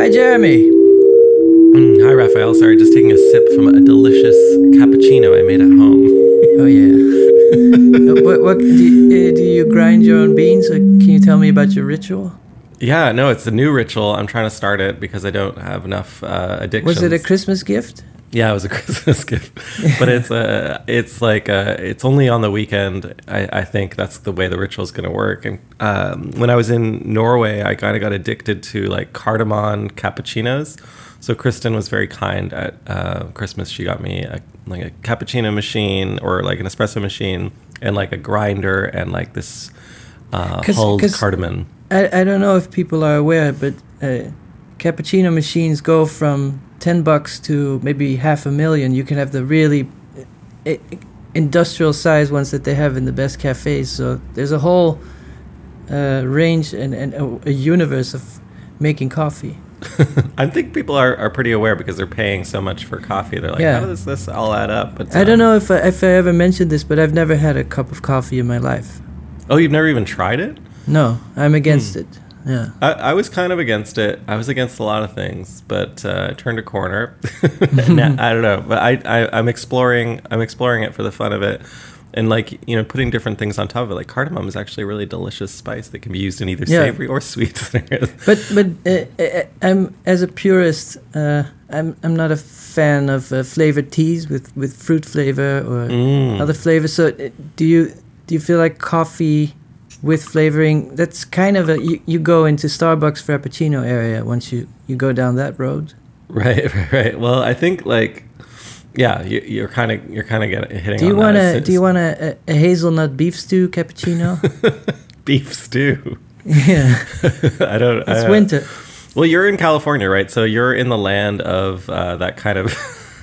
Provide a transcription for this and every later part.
Hi, Jeremy. Mm, hi, Raphael. Sorry, just taking a sip from a delicious cappuccino I made at home. Oh yeah. What, what do, you, uh, do you grind your own beans? Can you tell me about your ritual? Yeah, no, it's a new ritual. I'm trying to start it because I don't have enough uh, addictions. Was it a Christmas gift? Yeah, it was a Christmas gift, but it's a, it's like a, it's only on the weekend. I, I think that's the way the ritual is going to work. And um, when I was in Norway, I kind of got addicted to like cardamom cappuccinos. So Kristen was very kind at uh, Christmas. She got me a, like a cappuccino machine or like an espresso machine and like a grinder and like this uh, Cause- hulled cause- cardamom. I, I don't know if people are aware, but uh, cappuccino machines go from 10 bucks to maybe half a million. You can have the really uh, industrial size ones that they have in the best cafes. So there's a whole uh, range and, and a, a universe of making coffee. I think people are, are pretty aware because they're paying so much for coffee. They're like, Yeah. how does this all add up? But I don't um, know if I, if I ever mentioned this, but I've never had a cup of coffee in my life. Oh, you've never even tried it? No, I'm against Hmm. it. Yeah. I, I was kind of against it. I was against a lot of things, but uh, I turned a corner. Now- I don't know, but I, I I'm exploring. I'm exploring it for the fun of it, and like you know, putting different things on top of it. Like cardamom is actually a really delicious spice that can be used in either Yeah. savory or sweet. But but uh, uh, I'm as a purist, uh, I'm I'm not a fan of uh, flavored teas with, with fruit flavor or Mm. other flavors. So uh, do you do you feel like coffee with flavoring? That's kind of a you, you go into Starbucks Frappuccino area once you you go down that road. Right, right, right. Well, I think like, yeah, you, you're kind of you're kind of getting hitting. Do you want a do you want a, a, a hazelnut beef stew cappuccino? beef stew? yeah, I don't. it's I, winter. Well, you're in California, right? So you're in the land of uh, that kind of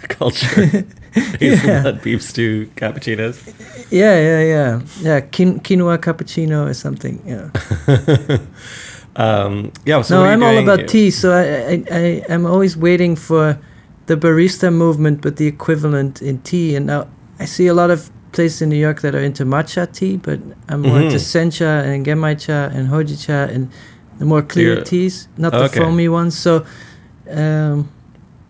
culture. Hazelnut beef stew cappuccinos. Yeah, yeah, yeah, yeah. Quin- quinoa cappuccino or something. Yeah. Um, yeah. So no, what are you I'm all about tea. So I, I, I, I'm always waiting for the barista movement, but the equivalent in tea. And now I see a lot of places in New York that are into matcha tea, but I'm more into Mhm. sencha and genmaicha and hojicha and the more clear teas, not the okay. foamy ones. So. Um,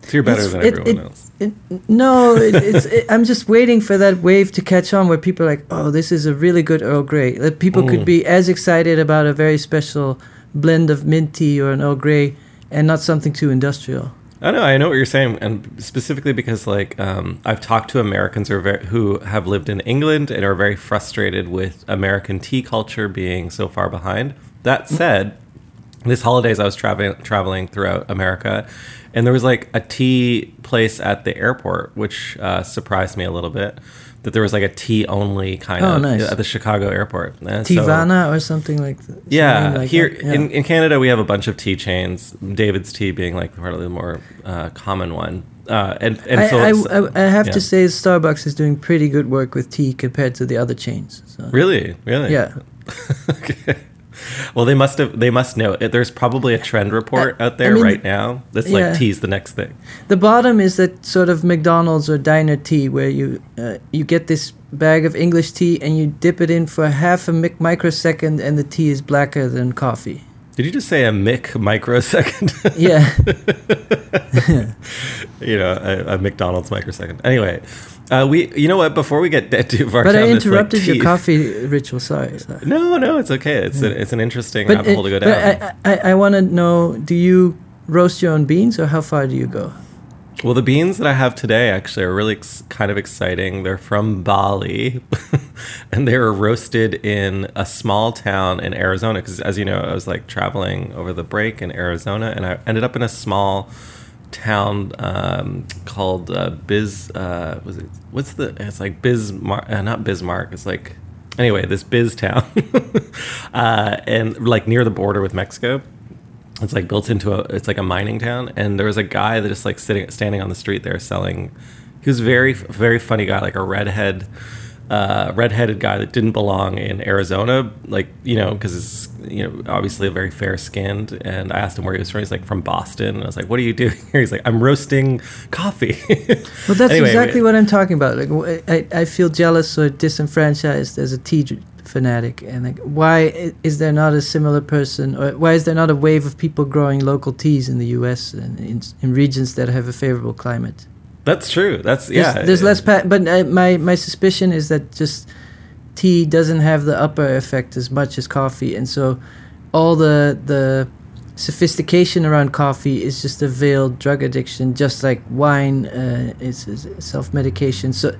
So you're better it's- than it- everyone it- else. it, no, it, it's. It, I'm just waiting for that wave to catch on, where people are like, "Oh, this is a really good Earl Grey." That people Mm. could be as excited about a very special blend of mint tea or an Earl Grey, and not something too industrial. I know. I know what you're saying, and specifically because like um, I've talked to Americans who, very, who have lived in England and are very frustrated with American tea culture being so far behind. That said, this holidays I was traveling traveling throughout America, and there was like a tea place at the airport, which uh, surprised me a little bit. That there was like a tea only kind Oh, of nice. at the Chicago airport. And so- Teavana or something like that. yeah, like here that, yeah. in, in Canada we have a bunch of tea chains. David's Tea being like probably the more uh, common one. Uh, and and I, so I, I, I have yeah. to say, Starbucks is doing pretty good work with tea compared to the other chains. So. really, really, Yeah. okay. Well, they must have. They must know. There's probably a trend report I- out I there mean, right now that's yeah. like tea's the next thing. The bottom is that sort of McDonald's or diner tea where you uh, you get this bag of English tea and you dip it in for half a microsecond and the tea is blacker than coffee. Did you just say a mic microsecond? Yeah. you know, a, a McDonald's microsecond. Anyway, uh, we. You know what? Before we get dead too far, but I down this, like, interrupted your coffee ritual. Sorry. sorry. No, no, it's okay. It's a, it's an interesting But, rabbit hole to go down. but I, I, I want to know do you roast your own beans or how far do you go? Well, the beans that I have today actually are really ex- kind of exciting. They're from Bali, and they were roasted in a small town in Arizona. Because, as you know, I was like traveling over the break in Arizona, and I ended up in a small town um, called uh, Biz. Uh, was it? What's the? It's like Bismarck. Uh, not Bismarck. It's like anyway, this Biz town, uh, and like near the border with Mexico it's like built into a it's like a mining town and there was a guy that just like sitting standing on the street there selling he was very very funny guy like a redhead uh, redheaded guy that didn't belong in Arizona like you know because it's you know obviously very fair skinned and I asked him where he was from he's like from Boston. And I was like what are you doing here? He's like I'm roasting coffee. Well, that's Anyway, exactly what I'm talking about. Like, I, I feel jealous or disenfranchised as a tea dr- fanatic, and like, why is there not a similar person, or why is there not a wave of people growing local teas in the U.S. and in, in regions that have a favorable climate? That's true. That's yeah. there's less, pa- but uh, my my suspicion is that just tea doesn't have the upper effect as much as coffee, and so all the the sophistication around coffee is just a veiled drug addiction, just like wine uh, is, is self medication. So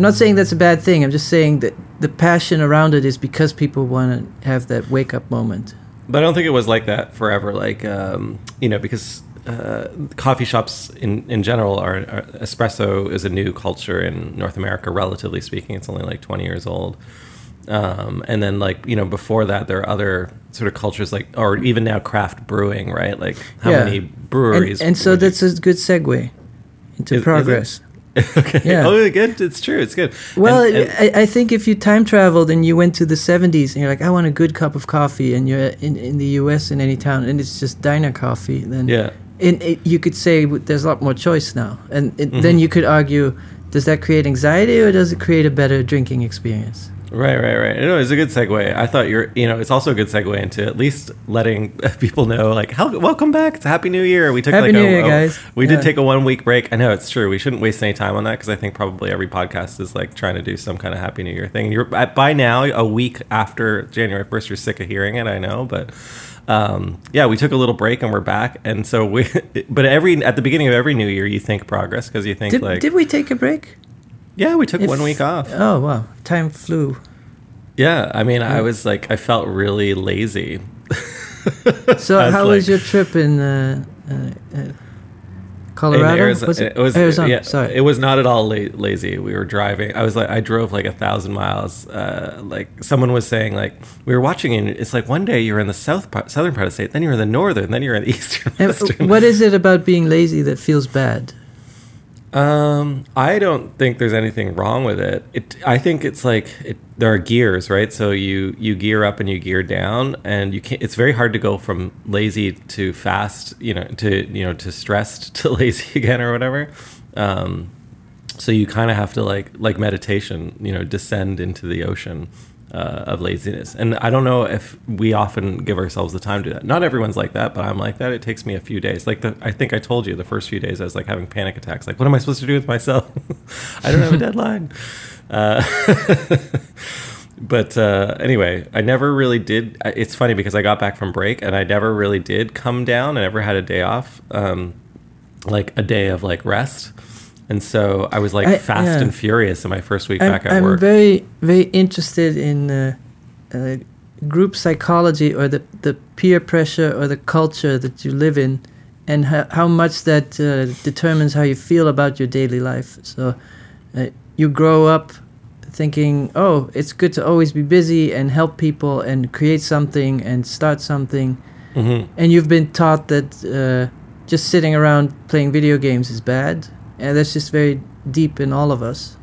I'm not saying that's a bad thing. I'm just saying that the passion around it is because people want to have that wake up moment. But I don't think it was like that forever. Like, um, you know, because uh, coffee shops in, in general are, are espresso is a new culture in North America, relatively speaking. It's only like 20 years old. Um, and then, like, you know, before that, there are other sort of cultures, like, or even now craft brewing, right? Like, how Yeah. many And, breweries? and so would you- that's a good segue into Is- is progress. okay. Yeah. Oh, good. It's true. It's good. Well, And- and- I, I think if you time traveled and you went to the 70s and you're like, I want a good cup of coffee, and you're in, in the US in any town and it's just diner coffee, then yeah. in, it, you could say there's a lot more choice now. And it, Mhm. then you could argue, does that create anxiety or does it create a better drinking experience? Right, right, right. No, it's a good segue. I thought you're, you know, it's also a good segue into at least letting people know, like, how, welcome back. It's a happy new year. We took Happy like New a, Year, a- guys. we Yeah. did take a one week break. I know it's true. We shouldn't waste any time on that because I think probably every podcast is like trying to do some kind of happy new year thing. You're at- by now a week after January first. You're sick of hearing it. I know, but um, yeah, we took a little break and we're back. And so we, but every at the beginning of every new year, you think progress because you think Did, like, did we take a break? Yeah, we took If- one week off. Oh, wow. Time flew. Yeah, I mean, I was like, I felt really lazy. So, was how like- was your trip in uh, uh, uh, Colorado? In Arizo- was it, was Arizona? yeah, Sorry. It was not at all la- lazy. We were driving. I was like, I drove like a thousand miles. Uh, like someone was saying, like we were watching, and it's like one day you're in the south part, southern part of the state, then you're in the northern, then you're in the eastern. What is it about being lazy that feels bad? Um, I don't think there's anything wrong with it. It, I think it's like it, there are gears, right? So you you gear up and you gear down, and you can't. It's very hard to go from lazy to fast, you know, to you know to stressed to lazy again or whatever. Um, so you kind of have to like like meditation, you know, descend into the ocean uh, of laziness. And I don't know if we often give ourselves the time to do that. Not everyone's like that, but I'm like that. It takes me a few days. Like the, I think I told you the first few days I was like having panic attacks. Like, what am I supposed to do with myself? I don't have a deadline. Uh, but uh, anyway, I never really did. It's funny because I got back from break and I never really did come down. I never had a day off, um, like a day of like rest. And so I was like I- fast yeah. and furious in my first week I'm, back at work. I'm very, very interested in uh, uh, group psychology or the, the peer pressure or the culture that you live in and how, how much that uh, determines how you feel about your daily life. So uh, you grow up thinking, oh, it's good to always be busy and help people and create something and start something. hmm And you've been taught that uh, just sitting around playing video games is bad. And that's just very deep in all of us.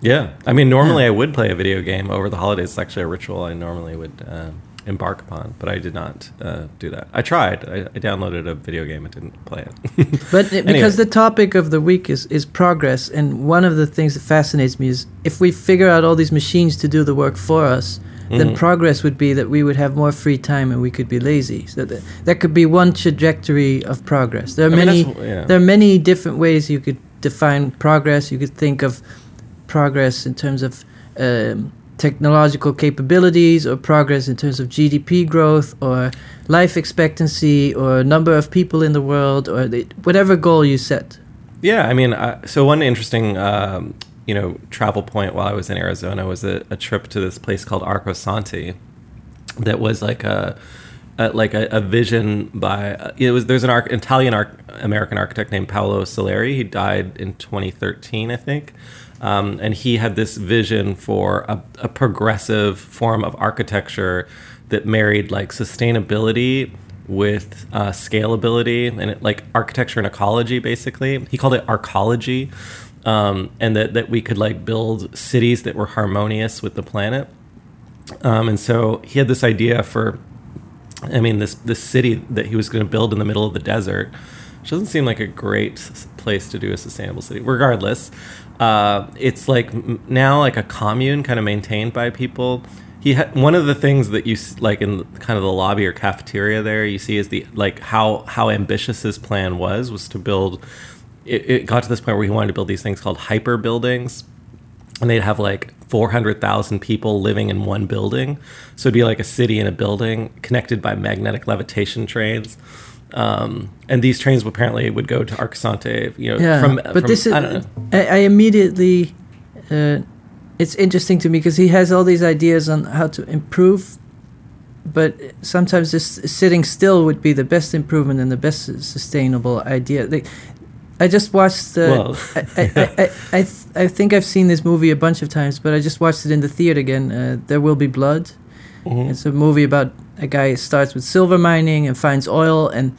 Yeah, I mean, normally I would play a video game over the holidays. It's actually a ritual I normally would um, embark upon, but I did not uh, do that. I tried. I, I downloaded a video game and didn't play it. But Anyway. because the topic of the week is, is progress, and one of the things that fascinates me is if we figure out all these machines to do the work for us, then Mhm. progress would be that we would have more free time and we could be lazy. So that, that could be one trajectory of progress. There are I many that's- yeah. there are many different ways you could define progress. You could think of progress in terms of um, technological capabilities, or progress in terms of GDP growth, or life expectancy, or number of people in the world, or the, whatever goal you set. Yeah, I mean, uh, so one interesting, um, you know, travel point while I was in Arizona was a, a trip to this place called Arcosanti, that was like a, a like a, a vision by it was there's an arch, Italian arch, American architect named Paolo Soleri. He died in 2013, I think. Um, and he had this vision for a, a progressive form of architecture that married like sustainability with uh, scalability and it, like architecture and ecology basically he called it arcology um, and that, that we could like build cities that were harmonious with the planet um, and so he had this idea for i mean this this city that he was going to build in the middle of the desert which doesn't seem like a great place to do a sustainable city. Regardless, uh, it's like now like a commune kind of maintained by people. He ha- one of the things that you like in kind of the lobby or cafeteria there you see is the like how how ambitious his plan was was to build. It, it got to this point where he wanted to build these things called hyper buildings, and they'd have like 400,000 people living in one building. So it'd be like a city in a building connected by magnetic levitation trains. Um, and these trains apparently would go to Arcosanti, you know, Yeah, from, but from- this is I don't know. I, I immediately. Uh, it's interesting to me because he has all these ideas on how to improve, but sometimes just sitting still would be the best improvement and the best sustainable idea. Like, I just watched the. I, I, I, I, I, th- I think I've seen this movie a bunch of times, but I just watched it in the theater again. Uh, there will be blood. Mhm. It's a movie about a guy who starts with silver mining and finds oil, and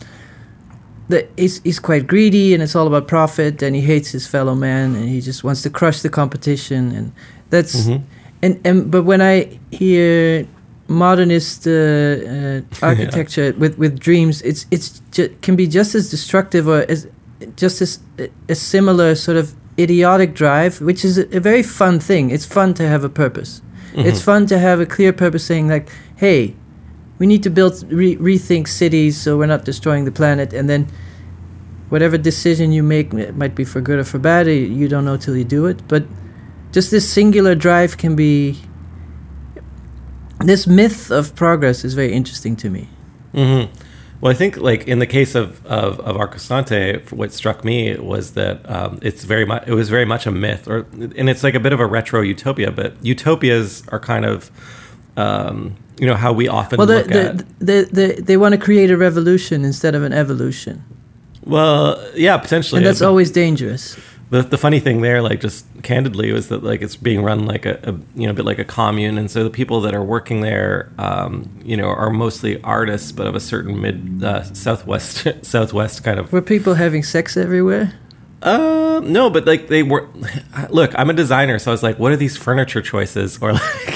the, he's, he's quite greedy, and it's all about profit, and he hates his fellow man, and he just wants to crush the competition, and that's Mhm. and and but when I hear modernist uh, uh, architecture with with dreams, it's it's ju- can be just as destructive or as just as a similar sort of idiotic drive, which is a, a very fun thing. It's fun to have a purpose. It's Mhm. fun to have a clear purpose, saying like, "Hey, we need to build re- rethink cities so we're not destroying the planet," and then. Whatever decision you make, it might be for good or for bad. You don't know till you do it. But just this singular drive can be this myth of progress is very interesting to me hmm Well, I think like in the case of of, of Arcosanti, what struck me was that um, it's very much it was very much a myth, or and it's like a bit of a retro utopia. But utopias are kind of um, you know how we often well look they at. they they they want to create a revolution instead of an evolution Well, yeah, potentially. and that's but always dangerous the the funny thing there, like just candidly, was that like it's being run like a, a you know a bit like a commune, and so the people that are working there, um, you know, are mostly artists, but of a certain mid uh, southwest southwest kind of were people having sex everywhere Uh, no, but like they were. Look, I'm a designer, so I was like, what are these furniture choices? Or like,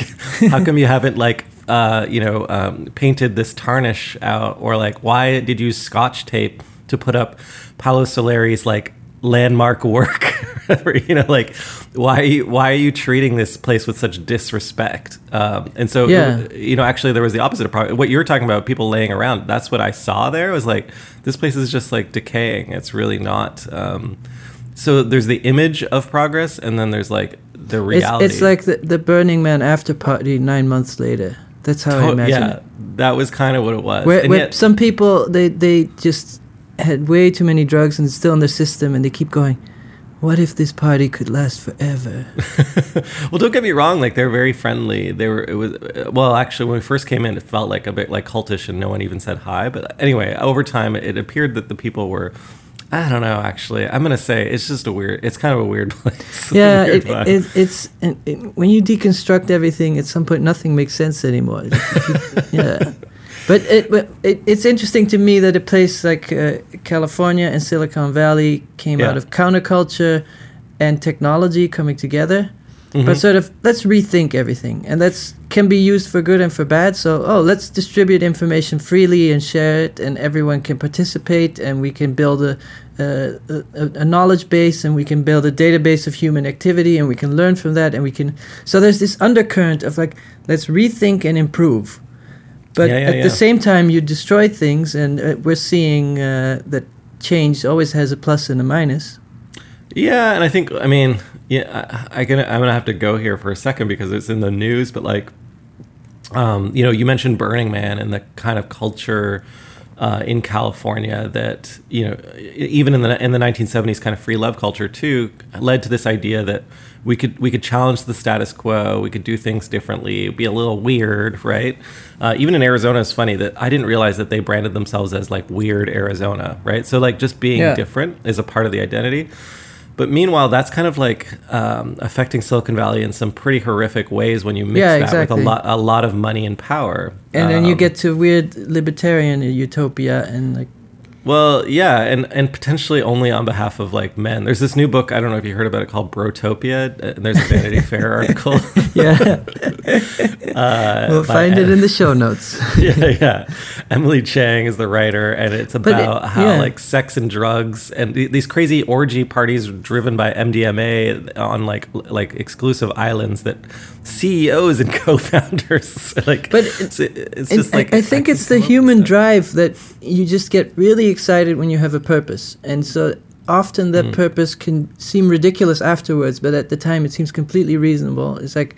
how come you haven't like, uh, you know, um, painted this tarnish out? Or like, why did you use scotch tape to put up Paolo Soleri's like landmark work? you know, like, why why are you treating this place with such disrespect? Um, and so, Yeah. you know, actually, there was the opposite of what you were talking about. People laying around. That's what I saw there. Was like, this place is just like decaying. It's really not. Um, so there's the image of progress, and then there's like the reality. it's like the, the burning man after party nine months later that's how i imagine yeah, it that was kind of what it was. where, and where yet, some people they they just had way too many drugs and it's still in their system and they keep going what if this party could last forever well, don't get me wrong. Like they're very friendly. They were. It was. Well, actually, when we first came in, it felt like a bit like cultish, and no one even said hi. But anyway, over time, it appeared that the people were. I don't know. Actually, I'm gonna say it's just a weird. It's kind of a weird place. Yeah weird it, it, it's it, it, when you deconstruct everything at some point nothing makes sense anymore yeah but it, it, it's interesting to me that a place like uh, california and silicon valley came Yeah. out of counterculture and technology coming together Mhm. but sort of let's rethink everything and that's can be used for good and for bad so oh let's distribute information freely and share it and everyone can participate and we can build a a, a, a knowledge base and we can build a database of human activity and we can learn from that and we can so there's this undercurrent of like let's rethink and improve but Yeah, yeah, at yeah. the same time you destroy things and uh, we're seeing uh, that change always has a plus and a minus Yeah, and I think I mean, yeah, I, I gonna I'm gonna have to go here for a second because it's in the news, but like, um, you know, you mentioned Burning Man and the kind of culture uh, in California that you know, even in the in the 1970s, kind of free love culture too, led to this idea that we could we could challenge the status quo, we could do things differently, be a little weird, right? Uh, even in Arizona, it's funny that I didn't realize that they branded themselves as like weird Arizona, right? So like just being Yeah. different is a part of the identity. But meanwhile, that's kind of like um, affecting Silicon Valley in some pretty horrific ways when you mix Yeah, that exactly. with a lot, a lot of money and power. and then you Um, get to weird libertarian utopia and like Well, yeah, and and potentially only on behalf of like men. There's this new book. I don't know if you heard about it called Brotopia. And there's a Vanity Fair article. yeah, uh, we'll find it in the show notes. yeah, yeah. Emily Chang is the writer, and it's it- about how yeah. like sex and drugs and th- these crazy orgy parties driven by MDMA on like like exclusive islands that CEOs and co-founders like. But it's, it's just like I, I think it's the come up with human stuff. drive that you just get really excited when you have a purpose, and so often Mm. that purpose can seem ridiculous afterwards, but at the time it seems completely reasonable. It's like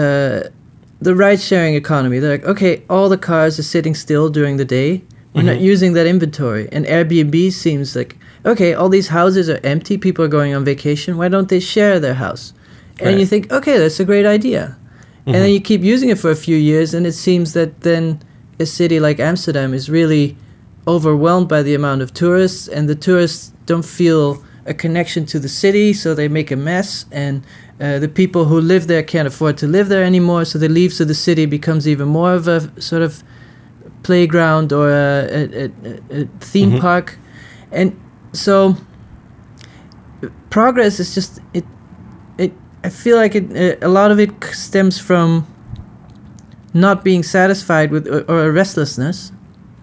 uh, the ride-sharing economy. They're like, okay, all the cars are sitting still during the day. We're not Mhm. using that inventory, and Airbnb seems like okay, all these houses are empty. People are going on vacation. Why don't they share their house? And Right. you think, okay, that's a great idea. And then Mhm. you keep using it for a few years, and it seems that then a city like Amsterdam is really overwhelmed by the amount of tourists, and the tourists don't feel a connection to the city, so they make a mess. And uh, the people who live there can't afford to live there anymore, so the leaves of the city becomes even more of a sort of playground or a, a, a, a theme Mhm. park. And so progress is just it it i feel like it uh, a lot of it stems from not being satisfied with or, or a restlessness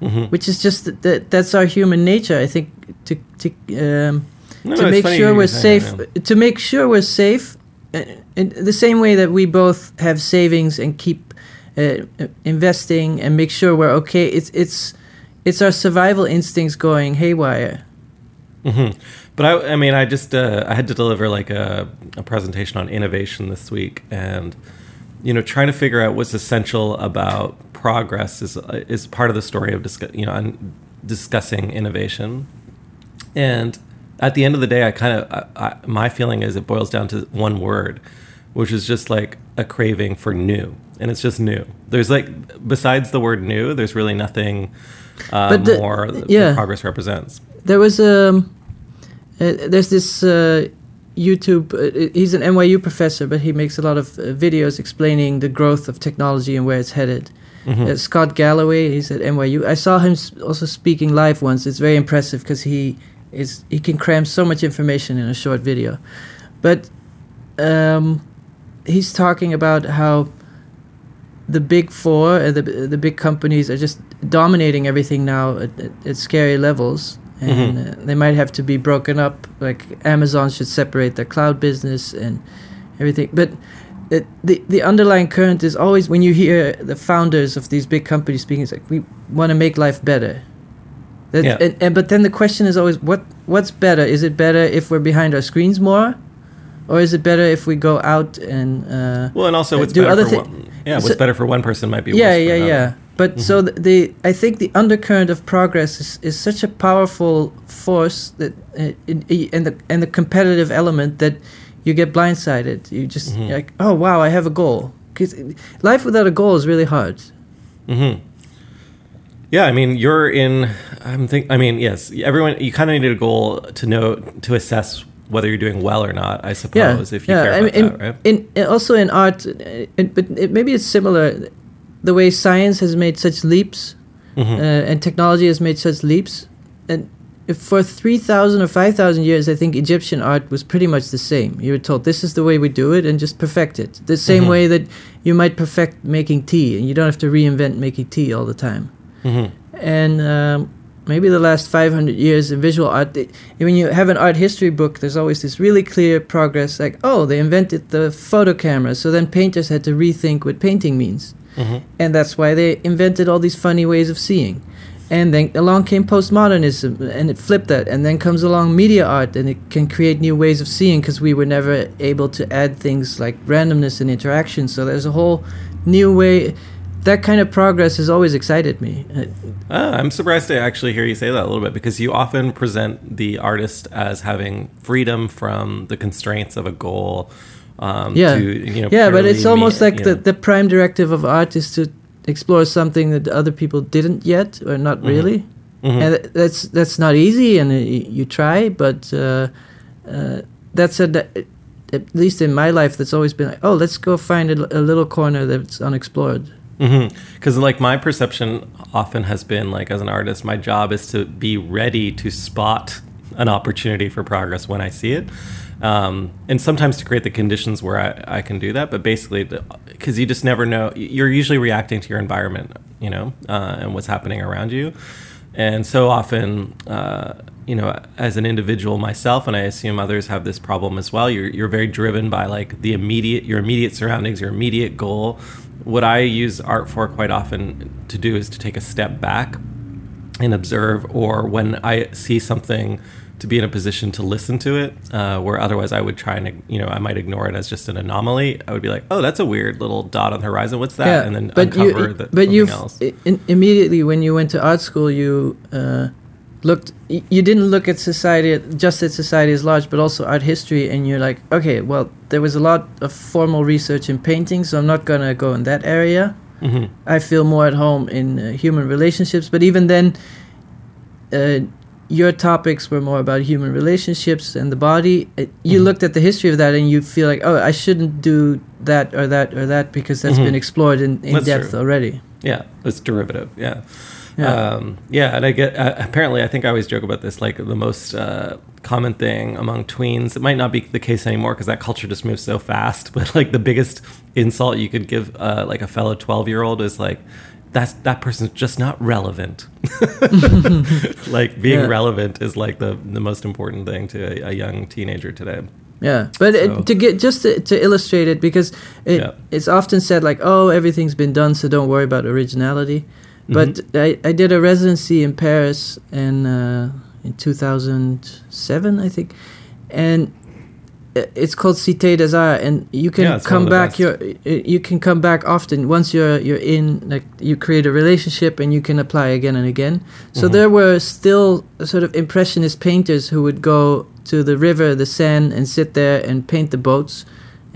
Mhm. which is just that, that that's our human nature i think to to um, No, to no, make sure we're safe that, to make sure we're safe uh, in the same way that we both have savings and keep uh, uh, investing and make sure we're okay it's it's it's our survival instincts going haywire. Hmm But I, I mean, I just uh, I had to deliver like a, a presentation on innovation this week, and you know, trying to figure out what's essential about progress is is part of the story of discuss, you know discussing innovation. And at the end of the day, I kind of my feeling is it boils down to one word, which is just like a craving for new, and it's just new. There's like besides the word new, there's really nothing uh, But the- more that, yeah. that progress represents. there was um uh, there's this uh, YouTube. Uh, he's an NYU professor, but he makes a lot of uh, videos explaining the growth of technology and where it's headed. Mhm. Uh, Scott Galloway, he's at NYU. I saw him s- also speaking live once. It's very impressive because he is he can cram so much information in a short video. But um, he's talking about how the big four, uh, the the big companies, are just dominating everything now at, at, at scary levels, and uh, they might have to be broken up. Like Amazon should separate their cloud business and everything. But it, the the underlying current is always when you hear the founders of these big companies speaking, it's like we want to make life better. That, Yeah. and, and but then the question is always what what's better? Is it better if we're behind our screens more, or is it better if we go out and uh, Well, and also Uh, what's do better other for thi- one, yeah, so- what's better for one person might be yeah, yeah, yeah. But so the, the I think the undercurrent of progress is, is such a powerful force that uh, in, i- and the and the competitive element that you get blindsided. You just Mhm. you're like, oh wow, I have a goal. Because life without a goal is really hard. hmm Yeah, I mean, you're in. I'm think. I mean, yes, everyone. You kind of need a goal to know to assess whether you're doing well or not. I suppose if you care I about mean, that, right? in, in also in art, uh, it, but it, maybe it's similar. The way science has made such leaps Mhm. uh, and technology has made such leaps. And if for 3,000 or 5,000 years, I think Egyptian art was pretty much the same. You were told this is the way we do it and just perfect it. The same Mhm. way that you might perfect making tea and you don't have to reinvent making tea all the time. Mhm. And um, maybe the last 500 years in visual art, they, when you have an art history book, there's always this really clear progress like, oh, they invented the photo camera. So then painters had to rethink what painting means Mhm. and that's why they invented all these funny ways of seeing. And then along came postmodernism, and it flipped that. And then comes along media art, and it can create new ways of seeing because we were never able to add things like randomness and interaction. So there's a whole new way. That kind of progress has always excited me. Uh, Ah, I'm surprised to actually hear you say that a little bit because you often present the artist as having freedom from the constraints of a goal. Um, Yeah. To, you know, yeah, but it's almost like you the, know. the prime directive of art is to explore something that other people didn't yet, or not Mhm. really. Mhm. and that's that's not easy and uh, you try but uh, uh, that's a at least in my life that's always been like oh let's go find a little corner that's unexplored Because, like, my perception often has been, like, as an artist, my job is to be ready to spot an opportunity for progress when I see it. Um, and sometimes to create the conditions where I, I can do that. But basically, because you just never know, you're usually reacting to your environment, you know, uh, and what's happening around you. And so often, uh, you know, as an individual myself, and I assume others have this problem as well. You're you're very driven by like the immediate, your immediate surroundings, your immediate goal. What I use art for quite often to do is to take a step back and observe, or when I see something to be in a position to listen to it, uh, where otherwise I would try and you know I might ignore it as just an anomaly. I would be like, oh, that's a weird little dot on the horizon. What's that? Yeah, and then but uncover you, but you immediately when you went to art school, you uh, looked. You didn't look at society just at society as large, but also art history, and you're like, okay, well, there was a lot of formal research in painting, so I'm not gonna go in that area. Mhm. I feel more at home in uh, human relationships, but even then, uh, your topics were more about human relationships and the body. You Mhm. looked at the history of that, and you feel like, oh, I shouldn't do that or that or that because that's Mhm. been explored in, in depth true. already. Yeah, it's derivative. Yeah. Yeah. Um, yeah, and I get uh, apparently I think I always joke about this. Like the most uh, common thing among tweens, it might not be the case anymore because that culture just moves so fast. But like the biggest insult you could give uh, like a fellow twelve year old is like, "That's that person's just not relevant." like being Yeah. relevant is like the the most important thing to a, a young teenager today. Yeah, but So- it, to get just to, to illustrate it, because it, Yeah. it's often said like, "Oh, everything's been done, so don't worry about originality." But Mm-hmm. I, I did a residency in Paris in uh, in 2007, I think, and it's called Cité des Arts, and you can Yeah, come back. Your you can come back often once you're you're in. Like you create a relationship, and you can apply again and again. So Mhm. there were still sort of impressionist painters who would go to the river, the Seine, and sit there and paint the boats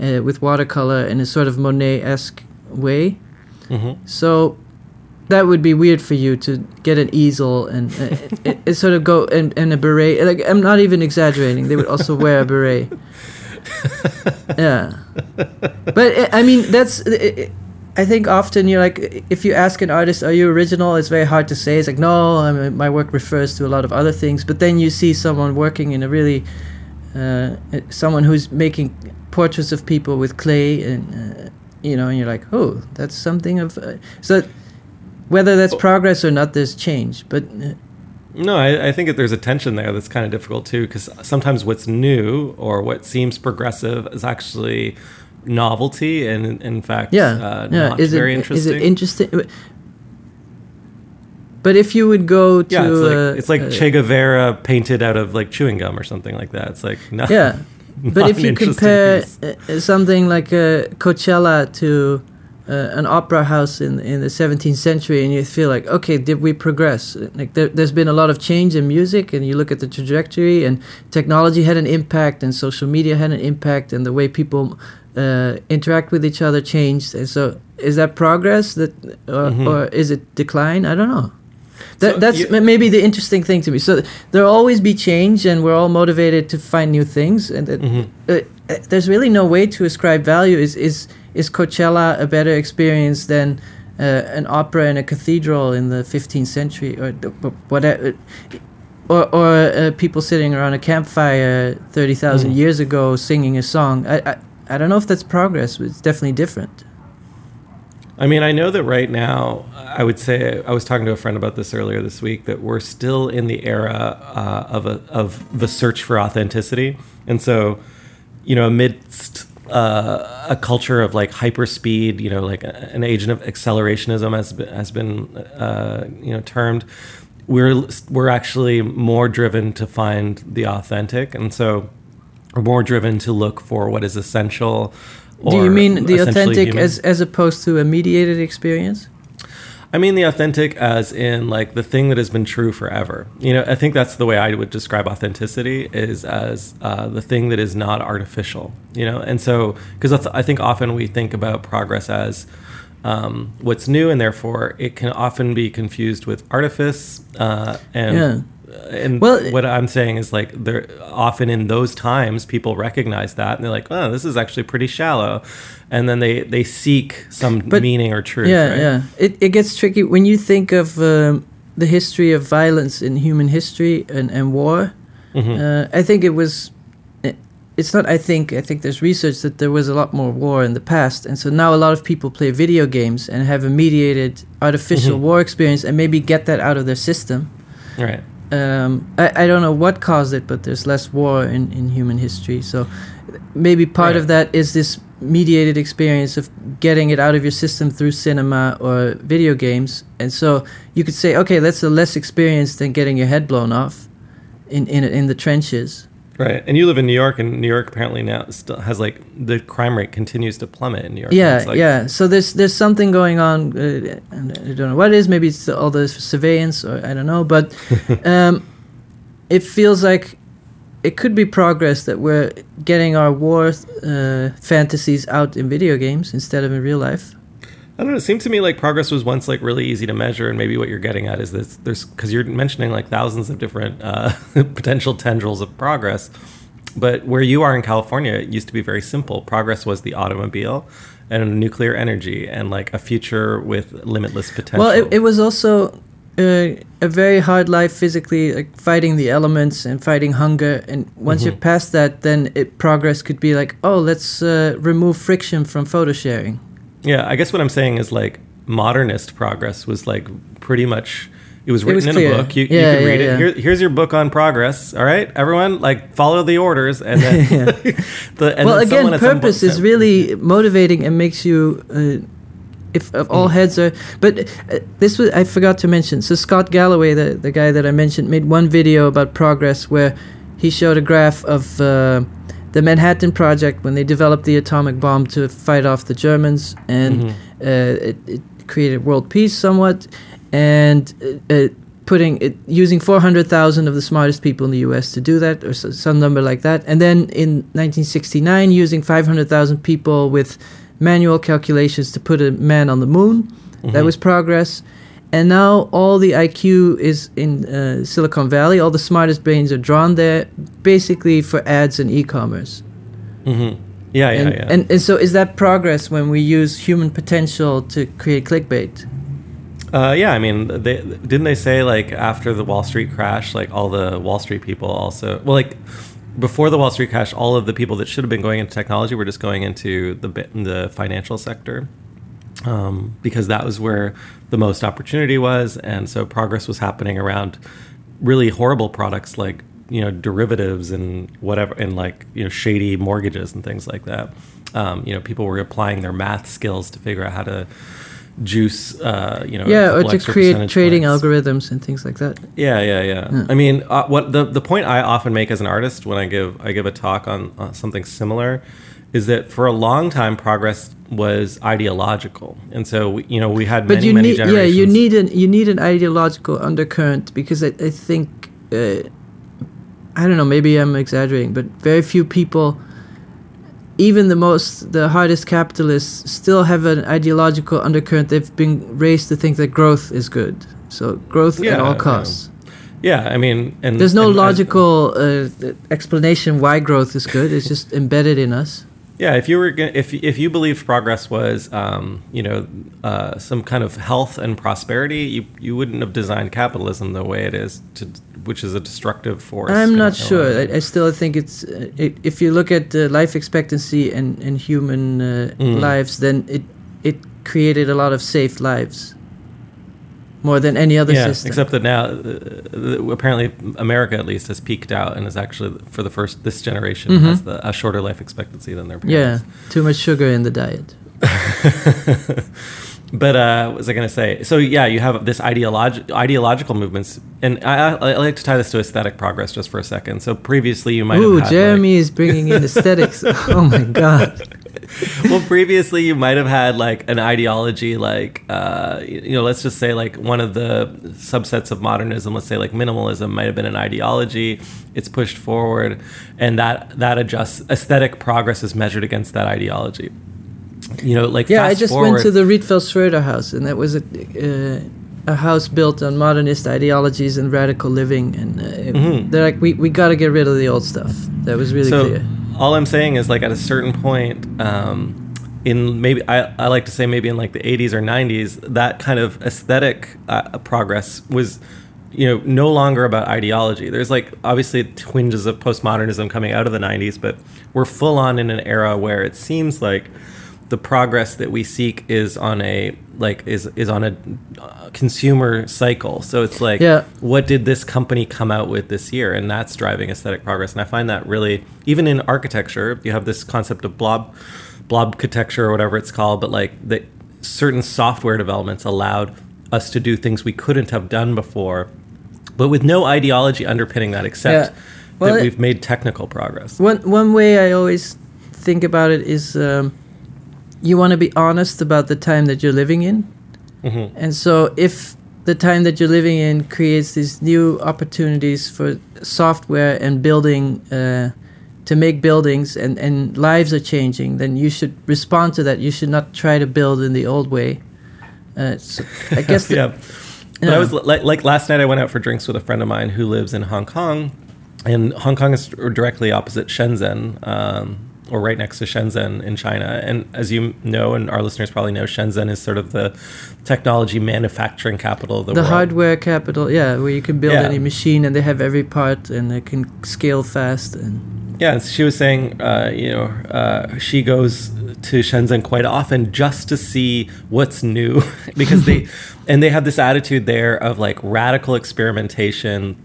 uh, with watercolor in a sort of Monet-esque way. hmm So that would be weird for you to get an easel and uh, it, it sort of go and, and a beret. Like I'm not even exaggerating. They would also wear a beret. Yeah, but uh, I mean that's. uh, I think often you're like, if you ask an artist, "Are you original?" It's very hard to say. It's like, no, I mean, my work refers to a lot of other things. But then you see someone working in a really, uh, someone who's making portraits of people with clay, and uh, you know, and you're like, oh, that's something of. Uh, so, whether that's progress or not, there's change. But uh, No, I, I think that there's a tension there that's kind of difficult too, because sometimes what's new or what seems progressive is actually novelty, and in, fact, yeah, uh, yeah, not is very it interesting. is it interesting? But if you would go to, yeah, it's like uh, it's like uh, Che Guevara painted out of like chewing gum or something like that. It's like no, Yeah, but if you compare piece. uh, uh, something like a Coachella to uh, an opera house in in the 17th century, and you feel like, okay, did we progress? Like there, there's been a lot of change in music, and you look at the trajectory, and technology had an impact, and social media had an impact, and the way people uh, interact with each other changed. And so, is that progress that, or, Mhm. or is it decline? I don't know. That, So that's you- maybe the interesting thing to me. So there'll always be change, and we're all motivated to find new things. And Mhm. uh, uh, there's really no way to ascribe value. Is is is Coachella a better experience than uh, an opera in a cathedral in the 15th century, or whatever? Or, or uh, people sitting around a campfire 30,000 Mm. years ago singing a song. I, I, I don't know if that's progress, but it's definitely different. I mean, I know that right now, I would say I was talking to a friend about this earlier this week that we're still in the era uh, of a, of the search for authenticity, and so you know, amidst uh, a culture of like hyper speed, you know, like an agent of accelerationism has been, has been uh, you know termed. We're we're actually more driven to find the authentic, and so we're more driven to look for what is essential. Do you mean the authentic human. as, as opposed to a mediated experience? I mean the authentic as in like the thing that has been true forever. You know, I think that's the way I would describe authenticity is as uh, the thing that is not artificial. You know, and so because I, th- I think often we think about progress as um, what's new, and therefore it can often be confused with artifice uh, and Yeah. And Well, what I'm saying is like they're often in those times people recognize that and they're like, oh, this is actually pretty shallow, and then they they seek some But- meaning or truth. yeah, right? yeah. It it gets tricky when you think of um, the history of violence in human history and and war. Mhm. Uh, I think it was. it- It's not. I think. I think there's research that there was a lot more war in the past, and so now a lot of people play video games and have a mediated artificial Mhm. war experience, and maybe get that out of their system. right. Um, I, I don't know what caused it, but there's less war in, in human history. So maybe part of that is this mediated experience of getting it out of your system through cinema or video games. And so you could say, okay, that's a less experience than getting your head blown off in, in, in the trenches. Right, and you live in New York, and New York apparently now still has like the crime rate continues to plummet in New York. Yeah, like, yeah. So there's there's something going on. Uh, and I don't know what it is. Maybe it's all the surveillance, or I don't know. But um, it feels like it could be progress that we're getting our war uh, fantasies out in video games instead of in real life. I don't know. It seemed to me like progress was once like really easy to measure, and maybe what you're getting at is this. There's because you're mentioning like thousands of different uh, potential tendrils of progress, but where you are in California, it used to be very simple. Progress was the automobile and nuclear energy, and like a future with limitless potential. Well, it, it was also uh, a very hard life physically, like fighting the elements and fighting hunger. And once you're Mhm. past that, then it, progress could be like, oh, let's uh, remove friction from photo sharing. Yeah, I guess what I'm saying is like modernist progress was like pretty much. It was It written was in a book. You, Yeah, you could yeah, read yeah. it. Here, here's your book on progress. All right, everyone, like follow the orders, and then. the, and well, then again, purpose is said- really motivating and makes you. Uh, if of Mm. all heads are, but uh, this was I forgot to mention. So Scott Galloway, the the guy that I mentioned, made one video about progress where he showed a graph of uh, the Manhattan Project when they developed the atomic bomb to fight off the Germans, and Mhm. uh, it, it created world peace somewhat, and uh, uh, putting it using 400,000 of the smartest people in the U.S. to do that, or some number like that, and then in 1969 using 500,000 people with manual calculations to put a man on the moon. That Mhm. was progress. And now all the IQ is in uh, Silicon Valley. All the smartest brains are drawn there, basically for ads and e-commerce. Mm-hmm. Yeah, yeah, and, yeah. and and so is that progress when we use human potential to create clickbait? Uh, yeah, I mean, they didn't they say like after the Wall Street crash, like all the Wall Street people also, well, like before the Wall Street crash, all of the people that should have been going into technology were just going into the the financial sector, um, because that was where the most opportunity was, and so progress was happening around really horrible products like you know derivatives and whatever, and like you know shady mortgages and things like that. Um, you know, people were applying their math skills to figure out how to juice, uh, you know, yeah, or to create trading points. algorithms and things like that. Yeah, yeah, yeah. Yeah. I mean, uh, what the the point I often make as an artist when I give I give a talk on uh, something similar is that for a long time progress was ideological, and so you know we had But many you many need, yeah, generations. you need an you need an ideological undercurrent because I, I think uh, I don't know, maybe I'm exaggerating, but very few people, even the most the hardest capitalists, still have an ideological undercurrent. They've been raised to think that growth is good, so growth at all costs. yeah, I mean, and There's no and as- logical uh, explanation why growth is good. It's just embedded in us. Yeah, if you were if if you believed progress was um, you know uh, some kind of health and prosperity, you you wouldn't have designed capitalism the way it is, to, which is a destructive force. I'm not in a lot sure. I. I still think it's uh, i if you look at the life expectancy and, and human uh, Mm. lives, then it it created a lot of safe lives, more than any other yeah, system. except that now uh, apparently America at least has peaked out and is actually for the first this generation Mhm. has the, a shorter life expectancy than their parents. yeah, too much sugar in the diet. but uh, what was I going to say? So yeah, you have this ideologi- ideological movements, and I, I, I like to tie this to aesthetic progress just for a second. So previously, you might Ooh, Jeremy is bringing in aesthetics. oh my god. well, previously you might have had like an ideology, like uh, you know, let's just say like one of the subsets of modernism, let's say like minimalism, might have been an ideology. It's pushed forward, and that that adjusts. Aesthetic progress is measured against that ideology. You know, like Yeah, I just forward, went to the Rietveld Schroeder house, and that was a, uh, a house built on modernist ideologies and radical living, and uh, Mhm. they're like, we we got to get rid of the old stuff. That was really so clear. all I'm saying is like at a certain point, um, in maybe I, I like to say maybe in like the 80s or 90s, that kind of aesthetic uh, progress was, you know, no longer about ideology. There's like obviously twinges of postmodernism coming out of the 90s, but we're full on in an era where it seems like the progress that we seek is on a like is is on a uh, consumer cycle. So it's like Yeah. what did this company come out with this year and that's driving aesthetic progress and i find that really even in architecture you have this concept of blob blob architecture or whatever it's called but like that certain software developments allowed us to do things we couldn't have done before but with no ideology underpinning that except Yeah. Well, that it- we've made technical progress One one way I always think about it is um, you want to be honest about the time that you're living in, Mhm. and so if the time that you're living in creates these new opportunities for software and building uh, to make buildings and, and lives are changing, then you should respond to that. You should not try to build in the old way. Uh, so I guess the, yeah. But I was like, like last night, I went out for drinks with a friend of mine who lives in Hong Kong, and Hong Kong is directly opposite Shenzhen, um, or right next to Shenzhen in China. And as you know, and our listeners probably know, Shenzhen is sort of the technology manufacturing capital of the, the world. hardware capital, yeah, where you can build Yeah. any machine and they have every part and they can scale fast and. Yeah, and she was saying, uh, you know, uh, she goes to Shenzhen quite often just to see what's new because they, and they have this attitude there of like radical experimentation.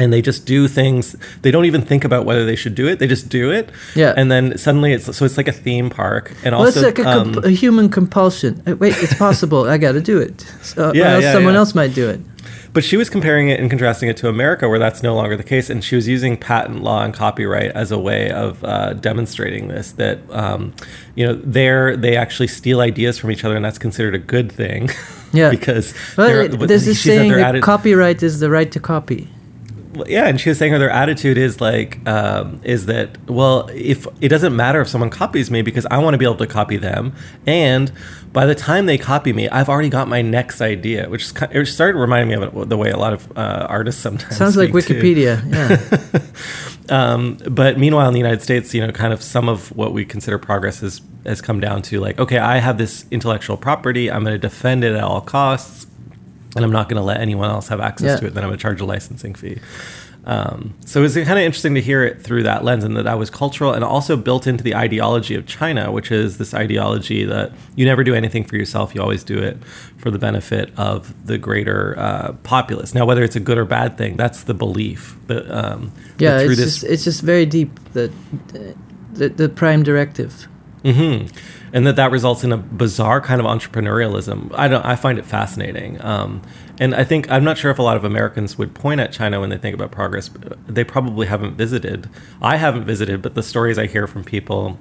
And they just do things. They don't even think about whether they should do it. They just do it. Yeah. And then suddenly it's so it's like a theme park. And Well, it's also, like a, comp- um, a human compulsion. Uh, Wait, it's possible. I got to do it. So, Yeah, else yeah, someone yeah. else might do it. But she was comparing it and contrasting it to America, where that's no longer the case, and she was using patent law and copyright as a way of uh, demonstrating this. That um, you know, there they actually steal ideas from each other, and that's considered a good thing. Yeah. because Well, they're- it- what there's this saying that atti- copyright is the right to copy. Yeah, and she was saying her their attitude is like um, is that well, if it doesn't matter if someone copies me because I want to be able to copy them, and by the time they copy me, I've already got my next idea, which is kind it started reminding me of the way a lot of uh, artists sometimes Sounds like speak, too. Wikipedia. Yeah. Um, but meanwhile, in the United States, you know, kind of some of what we consider progress has has come down to like, okay, I have this intellectual property, I'm going to defend it at all costs, and I'm not going to let anyone else have access Yeah. to it. Then I'm going to charge a licensing fee. Um, so was kind of interesting to hear it through that lens, and that that was cultural and also built into the ideology of China, which is this ideology that you never do anything for yourself; you always do it for the benefit of the greater uh, populace. Now, whether it's a good or bad thing, that's the belief. That, um, that yeah, it's this just, it's just very deep, the, the, the prime directive. hmm And that that results in a bizarre kind of entrepreneurialism. I don't. I find it fascinating. Um, and I think I'm not sure if a lot of Americans would point at China when they think about progress. They probably haven't visited. I haven't visited, but the stories I hear from people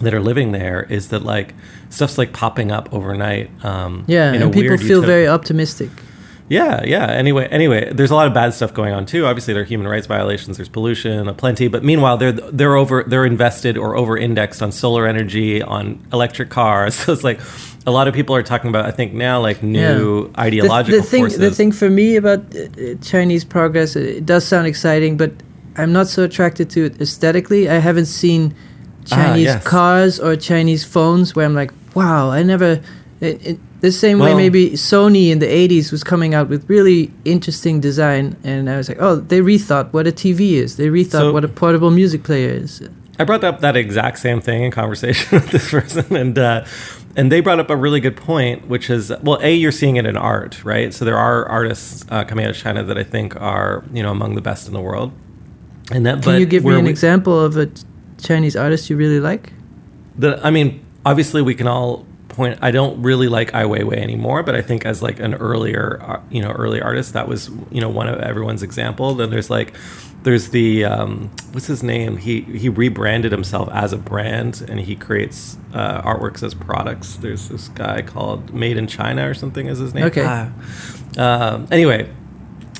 that are living there is that like stuff's like popping up overnight. Um, Yeah, and people feel very optimistic. Yeah, yeah. Anyway, anyway, there's a lot of bad stuff going on too. Obviously, there are human rights violations. There's pollution, aplenty. But meanwhile, they're they're over they're invested or over indexed on solar energy, on electric cars. So it's like a lot of people are talking about. I think now like new The- ideological the, thing, forces. The thing for me about uh, uh, Chinese progress, uh, it does sound exciting, but I'm not so attracted to it aesthetically. I haven't seen Ah, Chinese yes. cars or Chinese phones where I'm like, wow, I never. It, it, the same way maybe Sony in the 80s was coming out with really interesting design, and I was like, oh, they rethought what a TV is. They rethought So- what a portable music player is. I brought up that exact same thing in conversation with this person, and uh, and they brought up a really good point, which is well, a you're seeing it in art, right? So there are artists uh, coming out of China that I think are you know among the best in the world. And that, Can you give me an we- example of a Chinese artist you really like? the I mean, obviously we can all point. I don't really like Ai Weiwei anymore, but I think as like an earlier, uh, you know, early artist, that was you know one of everyone's example. Then there's like, there's the um, what's his name? He he rebranded himself as a brand, and he creates uh, artworks as products. There's this guy called Made in China or something is his name. Okay. Ah. Um, anyway,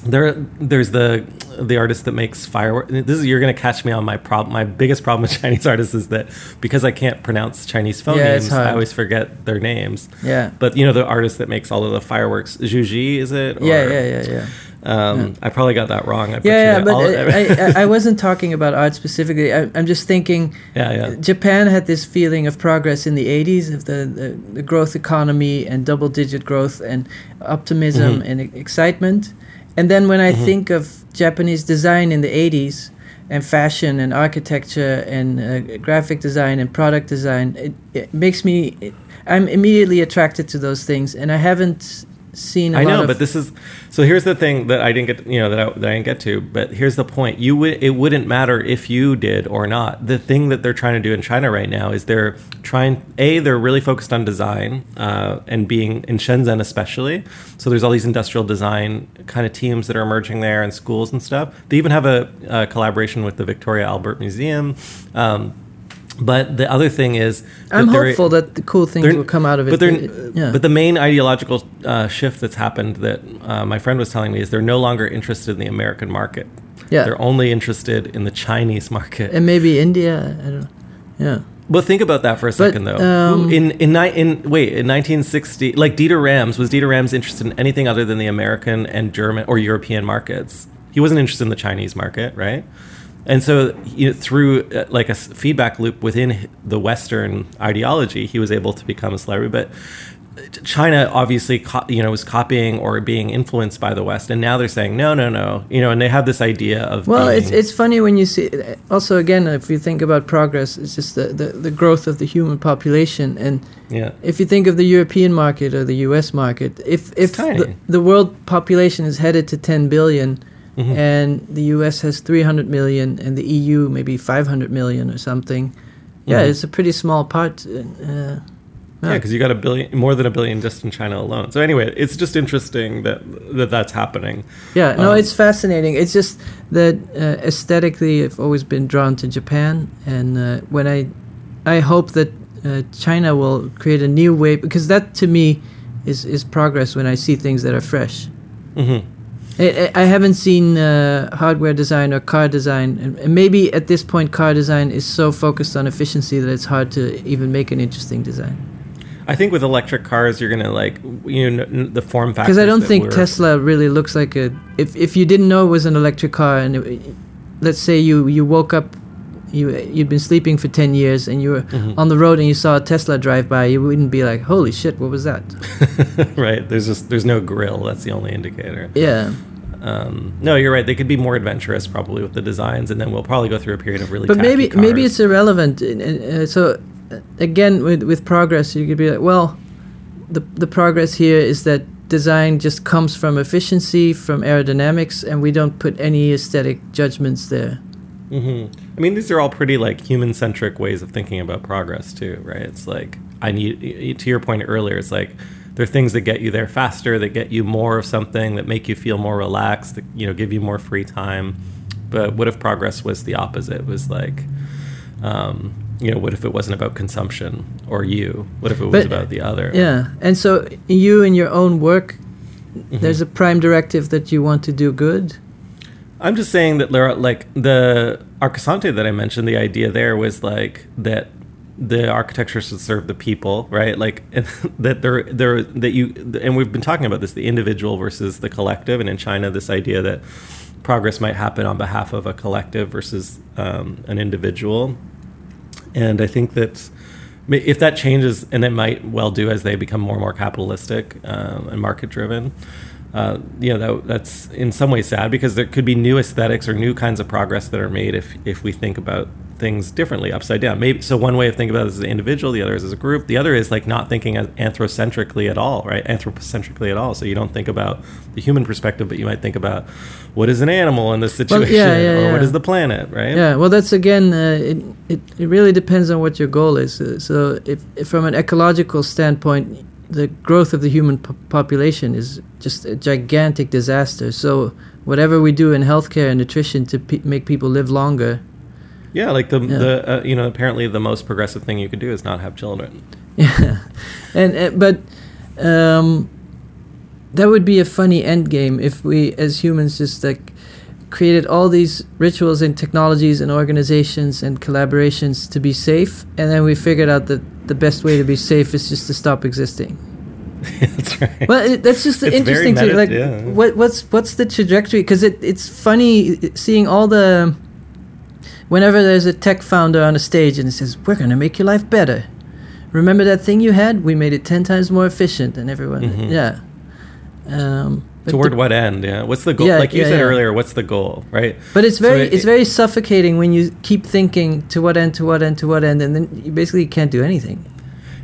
there there's the the artist that makes fireworks this is you're going to catch me on my problem my biggest problem with chinese artists is that because i can't pronounce chinese phonemes Yeah, hard. i always forget their names Yeah. but you know the artist that makes all of the fireworks Zhuji, is it yeah, Or- yeah, yeah, yeah. um, i probably got that wrong I Yeah, yeah, but I, I, I wasn't talking about art specifically. I, I'm just thinking yeah yeah Japan had this feeling of progress in the 80s of the, the, the growth economy and double digit growth and optimism Mhm. and excitement. And then when I Mhm. think of Japanese design in the 80s and fashion and architecture and uh, graphic design and product design, it, it makes me. It, I'm immediately attracted to those things, and I haven't seen. I know, but this is so. Here's the thing that I didn't get, you know, that I, that I didn't get to. But here's the point: you would it wouldn't matter if you did or not. The thing that they're trying to do in China right now is they're trying. A, they're really focused on design uh, and being in Shenzhen especially. So there's all these industrial design kind of teams that are emerging there and schools and stuff. They even have a, uh collaboration with the Victoria Albert Museum. Um, but the other thing is, I'm hopeful that the cool things will come out of it. But, It- yeah. but the main ideological uh, shift that's happened that uh, my friend was telling me is they're no longer interested in the American market. Yeah. They're only interested in the Chinese market. and maybe India. I don't know. Yeah. Well, think about that for a second, though. um, in in in wait in 1960, like Dieter Rams was Dieter Rams interested in anything other than the American and German or European markets? He wasn't interested in the Chinese market, right? And so, you know, through uh, like a feedback loop within the Western ideology, he was able to become a celebrity. But China obviously, co- you know, was copying or being influenced by the West, and now they're saying no, no, no, you know, and they have this idea of Well, being, it's it's funny when you see. Also, again, if you think about progress, it's just the, the, the growth of the human population, and yeah, if you think of the European market or the U.S. market, if if the, the world population is headed to 10 billion, Mhm. and the U.S. has 300 million, and the EU maybe 500 million or something, yeah, Mhm. it's a pretty small part. Uh, Yeah, because you got a billion, more than a billion just in China alone. So anyway, it's just interesting that that that's happening. Yeah, no, Um, it's fascinating. It's just that uh, aesthetically, I've always been drawn to Japan, and uh, when I, I hope that uh, China will create a new way because that to me is is progress when I see things that are fresh. hmm I, I haven't seen uh, hardware design or car design, and, maybe at this point, car design is so focused on efficiency that it's hard to even make an interesting design. I think with electric cars, you're gonna like you know n- the form factor. Because I don't think Tesla really looks like a. If if you didn't know it was an electric car, and it, let's say you you woke up, you you'd been sleeping for ten years, and you were Mhm. on the road and you saw a Tesla drive by, you wouldn't be like, "Holy shit, what was that?" right. There's just there's no grill. That's the only indicator. Yeah, Um, no, you're right. They could be more adventurous probably with the designs, and then we'll probably go through a period of really. but maybe tacky maybe it's irrelevant. Uh, so uh, again, with with progress, you could be like, well, the the progress here is that design just comes from efficiency, from aerodynamics, and we don't put any aesthetic judgments there. hmm I mean, these are all pretty like human centric ways of thinking about progress too, right? It's like I need to your point earlier. It's like there are things that get you there faster, that get you more of something, that make you feel more relaxed, that you know give you more free time. But what if progress was the opposite? Was like, um, you know, what if it wasn't about consumption or you? What if it was But- about the other? Yeah, and so you in your own work, Mm-hmm. there's a prime directive that you want to do good. I'm just saying that are like the Arcosanti that I mentioned, the idea there was like that the architecture should serve the people, right? Like that there there that you and we've been talking about this, the individual versus the collective, and in China, this idea that progress might happen on behalf of a collective versus um, an individual. And I think that if that changes, and it might well do as they become more and more capitalistic um, and market driven, uh, you know, that, that's in some ways sad because there could be new aesthetics or new kinds of progress that are made if, if we think about things differently upside down. Maybe so. One way of thinking about it as an individual, the other is as a group. The other is like not thinking anthrocentrically at all, right? Anthropocentrically at all. So you don't think about the human perspective, but you might think about what is an animal in this situation, yeah, yeah, or what yeah. is the planet, right? Yeah, well, that's again, uh, it, it it really depends on what your goal is. Uh, so, if, if from an ecological standpoint, the growth of the human po- population is just a gigantic disaster. So, whatever we do in healthcare and nutrition to pe- make people live longer, Yeah, like the Yeah. the uh, you know apparently the most progressive thing you could do is not have children. Yeah, and uh, but um, that would be a funny end game if we as humans just like created all these rituals and technologies and organizations and collaborations to be safe and then we figured out that the best way to be safe is just to stop existing that's right. well it, that's just It's interesting meta- like yeah. what what's what's the trajectory because it, it's funny seeing all the whenever there's a tech founder on a stage and it says we're going to make your life better remember that thing you had we made it 10 times more efficient and everyone Mhm. yeah um but Toward the- what end? Yeah. What's the goal? Yeah, like you yeah, said yeah. earlier, what's the goal, right? But it's So very it- it's very suffocating when you keep thinking to what end to what end to what end and then you basically can't do anything.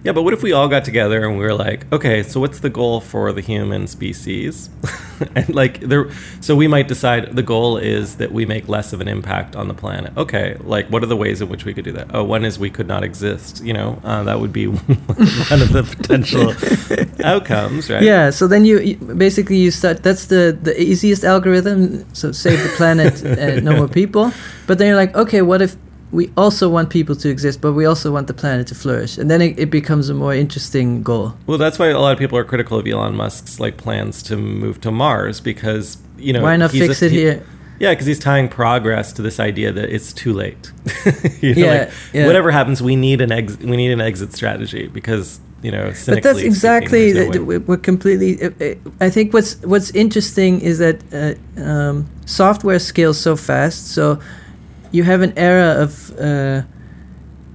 Yeah, but what if we all got together and we were like, okay, so what's the goal for the human species? and like there so we might decide the goal is that we make less of an impact on the planet. Okay, like what are the ways in which we could do that? Oh, one is we could not exist, you know. Uh, that would be one of the potential outcomes, right? Yeah, so then you, you basically you start that's the the easiest algorithm so save the planet and no more people. But then you're like, okay, what if we also want people to exist but we also want the planet to flourish. And then it, it becomes a more interesting goal. Well, that's why a lot of people are critical of Elon Musk's like plans to move to Mars because, you know, Why not he's fix a- it he- here? Yeah, because he's tying progress to this idea that it's too late. you know, Yeah, like, yeah. Whatever happens, we need an ex- we need an exit strategy because you know. but that's speaking, exactly there's no we're completely uh, uh, i think what's what's interesting is that uh, um, software scales so fast so you have an era of uh,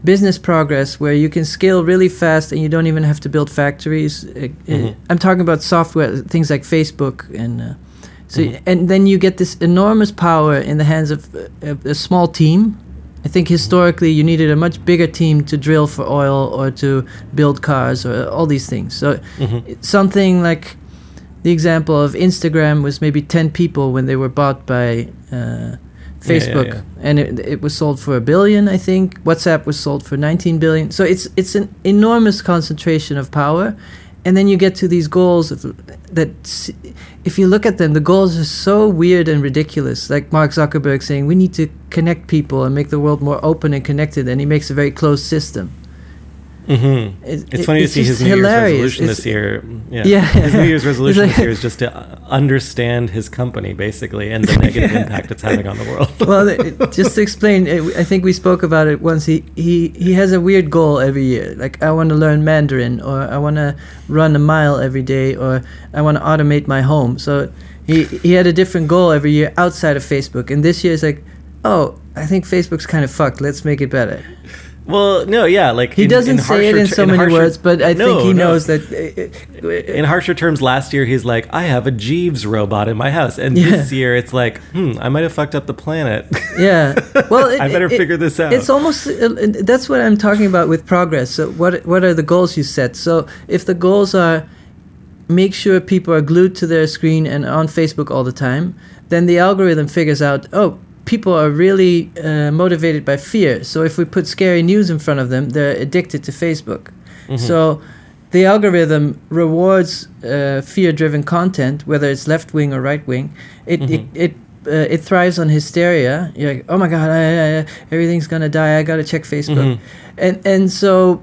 business progress where you can scale really fast and you don't even have to build factories Uh, uh, Mhm. i'm talking about software things like facebook and uh, so Mhm. and then you get this enormous power in the hands of uh, a, a small team I think historically you needed a much bigger team to drill for oil or to build cars or all these things. So Mhm. something like the example of Instagram was maybe 10 people when they were bought by uh, Facebook. yeah. and it, it was sold for a billion I think. WhatsApp was sold for 19 billion. So it's it's an enormous concentration of power. And then you get to these goals of, that if you look at them the goals are so weird and ridiculous. Like Mark Zuckerberg saying we need to connect people and make the world more open and connected. And he makes a very closed system Mhm. It- It's it- funny to see his New Year's resolution It's- this year. Yeah. Yeah. His New Year's resolution like- this year is just to understand his company, basically, and the negative impact it's having on the world. well, it, just to explain, I think we spoke about it once. He, he, he has a weird goal every year. Like, I want to learn Mandarin, or I want to run a mile every day, or I want to automate my home. So he, he had a different goal every year outside of Facebook. And this year it's like, oh, I think Facebook's kind of fucked. Let's make it better. Well, no, yeah, like He in- doesn't in say it in so many harsher- words, but I No, think he no. knows that. uh, uh, In harsher terms, last year he's like, I have a Jeeves robot in my house, and Yeah. this year it's like, hmm, I might have fucked up the planet. yeah. Well, it, I better it- figure this out. It's almost uh, that's what I'm talking about with progress. So what what are the goals you set? So if the goals are make sure people are glued to their screen and on Facebook all the time, then the algorithm figures out, oh, people are really uh, motivated by fear. So if we put scary news in front of them, they're addicted to Facebook. Mm-hmm. So the algorithm rewards uh, fear-driven content, whether it's left wing or right wing. It Mm-hmm. it it, uh, it thrives on hysteria. You're like, oh my god, I, I, everything's gonna die. I gotta check Facebook, Mhm. and and so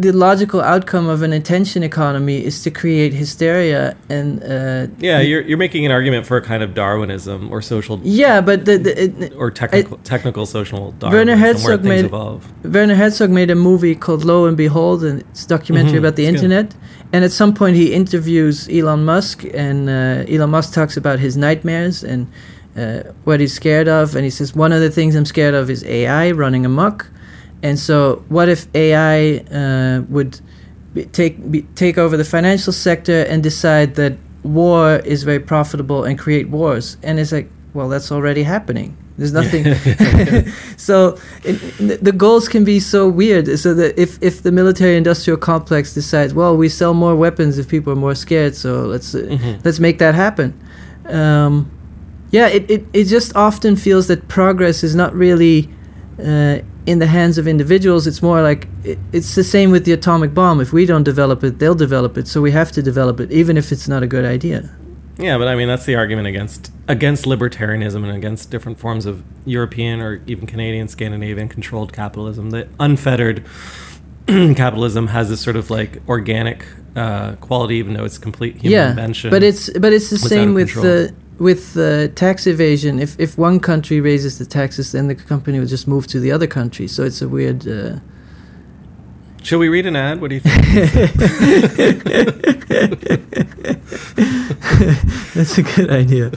the logical outcome of an attention economy is to create hysteria and uh, yeah, you're, you're making an argument for a kind of Darwinism or social yeah, but the, the it, or technical technical social Werner Darwinism where Herzog made- evolve. Werner Herzog made a movie called Lo and Behold, and it's a documentary Mhm, about the it's good. internet. And at some point, he interviews Elon Musk, and uh, Elon Musk talks about his nightmares and uh, what he's scared of. And he says, One of the things I'm scared of is AI running amok. And so, what if AI uh, would be, take be, take over the financial sector and decide that war is very profitable and create wars? And it's like, well, that's already happening. There's nothing. so it, the goals can be so weird. So that if if the military-industrial complex decides, well, we sell more weapons if people are more scared, so let's uh, Mhm. let's make that happen. Um, yeah, it, it, it just often feels that progress is not really uh, in the hands of individuals. It's more like it, it's the same with the atomic bomb. If we don't develop it, they'll develop it. So we have to develop it, even if it's not a good idea. Yeah, but I mean that's the argument against against libertarianism and against different forms of European or even Canadian, Scandinavian controlled capitalism. That unfettered capitalism has this sort of like organic uh, quality, even though it's complete human yeah, invention. but it's but it's the same with control. the with the tax evasion. If if one country raises the taxes, then the company will just move to the other country. So it's a weird. Uh, Shall we read an ad? What do you think? that's a good idea.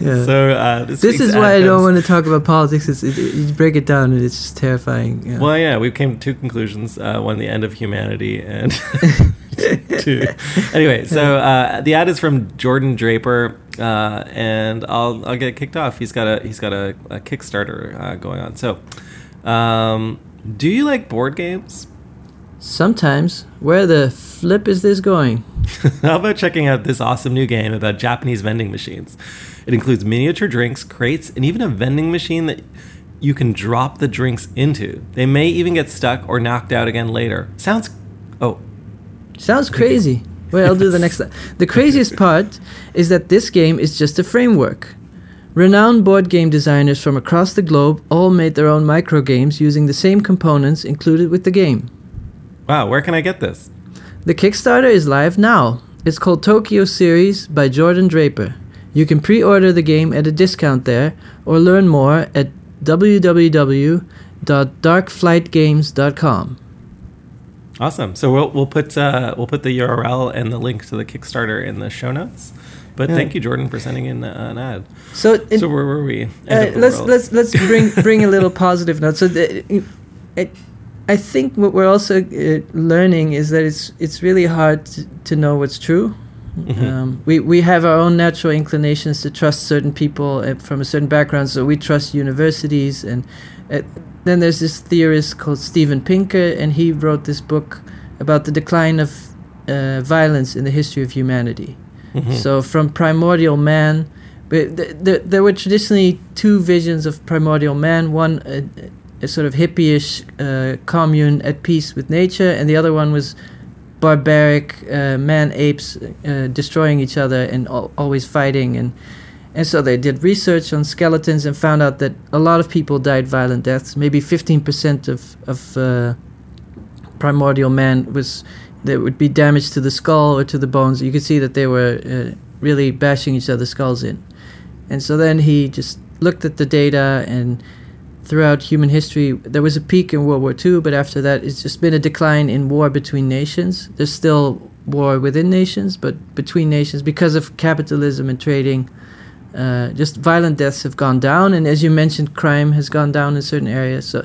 Yeah. So uh, this, this is why I don't want to talk about politics. It's, it, you break it down and it's just terrifying. Yeah. Well, yeah, we came to two conclusions. Uh, one, the end of humanity, and two. Anyway, so uh, the ad is from Jordan Draper, uh, and I'll I'll get kicked off. He's got a he's got a, a Kickstarter uh, going on. So, um, do you like board games? Sometimes, where the flip is this going? How about checking out this awesome new game about Japanese vending machines? It includes miniature drinks, crates, and even a vending machine that you can drop the drinks into. They may even get stuck or knocked out again later. Sounds. Oh, Sounds crazy. Well, I'll do the next. The craziest part is that this game is just a framework. Renowned board game designers from across the globe all made their own micro games using the same components included with the game. wow, where can I get this? The Kickstarter is live now. It's called Tokyo Series by Jordan Draper. You can pre order the game at a discount there or learn more at www.darkflightgames.com. Awesome. So we'll we'll put uh, we'll put the URL and the link to the Kickstarter in the show notes. But Yeah. thank you, Jordan, for sending in uh, an ad. So, it, so where were we? Uh, let's world. let's let's bring bring a little positive note. So, the, it, I think what we're also uh, learning is that it's it's really hard to, to know what's true. Mhm. Um, we we have our own natural inclinations to trust certain people uh, from a certain background, so we trust universities. And uh, then there's this theorist called Steven Pinker, and he wrote this book about the decline of uh, violence in the history of humanity. Mhm. So from primordial man, but th- th- there were traditionally two visions of primordial man. One, a, a sort of hippie-ish uh, commune at peace with nature, and the other one was barbaric uh, man apes uh, destroying each other and al- always fighting. And and so they did research on skeletons and found out that a lot of people died violent deaths. Maybe 15% of of uh, primordial man was there would be damage to the skull or to the bones. You could see that they were uh, really bashing each other's skulls in. And so then he just looked at the data, and throughout human history, there was a peak in World War II, but after that, it's just been a decline in war between nations. There's still war within nations, but between nations, because of capitalism and trading, uh, just violent deaths have gone down. And as you mentioned, crime has gone down in certain areas. So,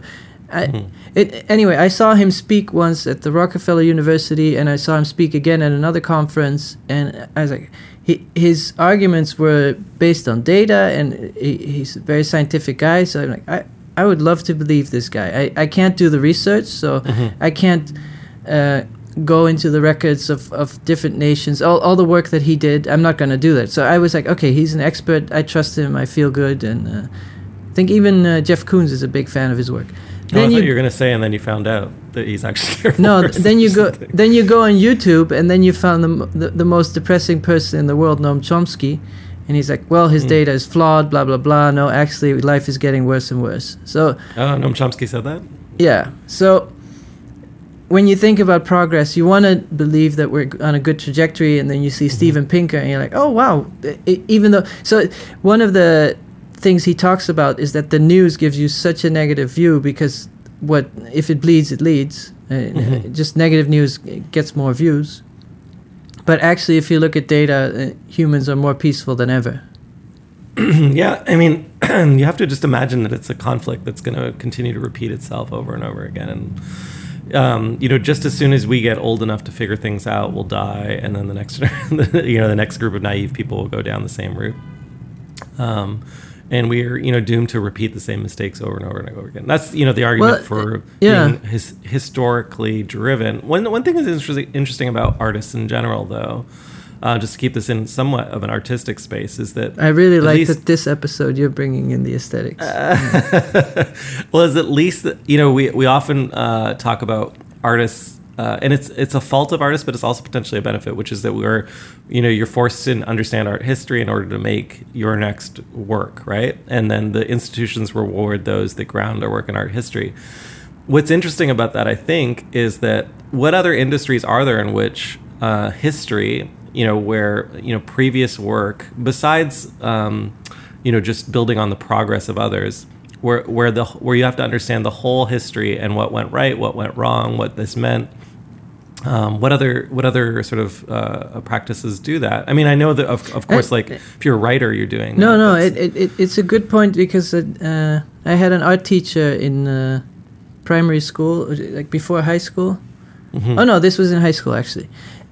I, Mhm. it, anyway, I saw him speak once at the Rockefeller University, and I saw him speak again at another conference. And I was like, he, his arguments were based on data, and he, he's a very scientific guy. So I'm like, I, I would love to believe this guy. I, I can't do the research, so Mhm. I can't uh, go into the records of, of different nations, all, all the work that he did. I'm not going to do that. So I was like, okay, he's an expert. I trust him. I feel good. And uh, I think even uh, Jeff Koons is a big fan of his work. Oh, I thought you were going to say, and then you found out that he's actually no, then you go then you go on YouTube and then you found the, the the most depressing person in the world, Noam Chomsky, and he's like, well, his Hmm. data is flawed, blah blah blah. No, actually, life is getting worse and worse. So Oh, Noam Chomsky said that. yeah, so when you think about progress, you want to believe that we're on a good trajectory, and then you see Steven Pinker, and you're like, oh wow, even though. So one of the things he talks about is that the news gives you such a negative view because what if it bleeds, it leads. Uh, Mhm. Just negative news gets more views. But actually, if you look at data, uh, humans are more peaceful than ever. yeah, I mean, you have to just imagine that it's a conflict that's going to continue to repeat itself over and over again. And, um, you know, just as soon as we get old enough to figure things out, we'll die, and then the next, you know, the next group of naive people will go down the same route. Um, and we are, you know, doomed to repeat the same mistakes over and over and over again. That's, you know, the argument Well, for yeah. being his, historically driven. One one thing that's interesting, interesting about artists in general, though, uh, just to keep this in somewhat of an artistic space, is that I really like least- that this episode you're bringing in the aesthetics. well, is at least that you know we we often uh, talk about artists, uh, and it's it's a fault of artists, but it's also potentially a benefit, which is that we're you know you're forced to understand art history in order to make your next work, right? And then the institutions reward those that ground their work in art history. what's interesting about that, I think, is that what other industries are there in which uh, history, you know, where you know previous work, besides um, you know just building on the progress of others, where where the where you have to understand the whole history and what went right, what went wrong, what this meant. Um, what other what other sort of uh, practices do that? I mean, I know that of, of course, like if you're a writer, you're doing. No, that, no, it, it, it, it's a good point because uh, I had an art teacher in uh, primary school, like before high school. Mhm. Oh no, this was in high school actually,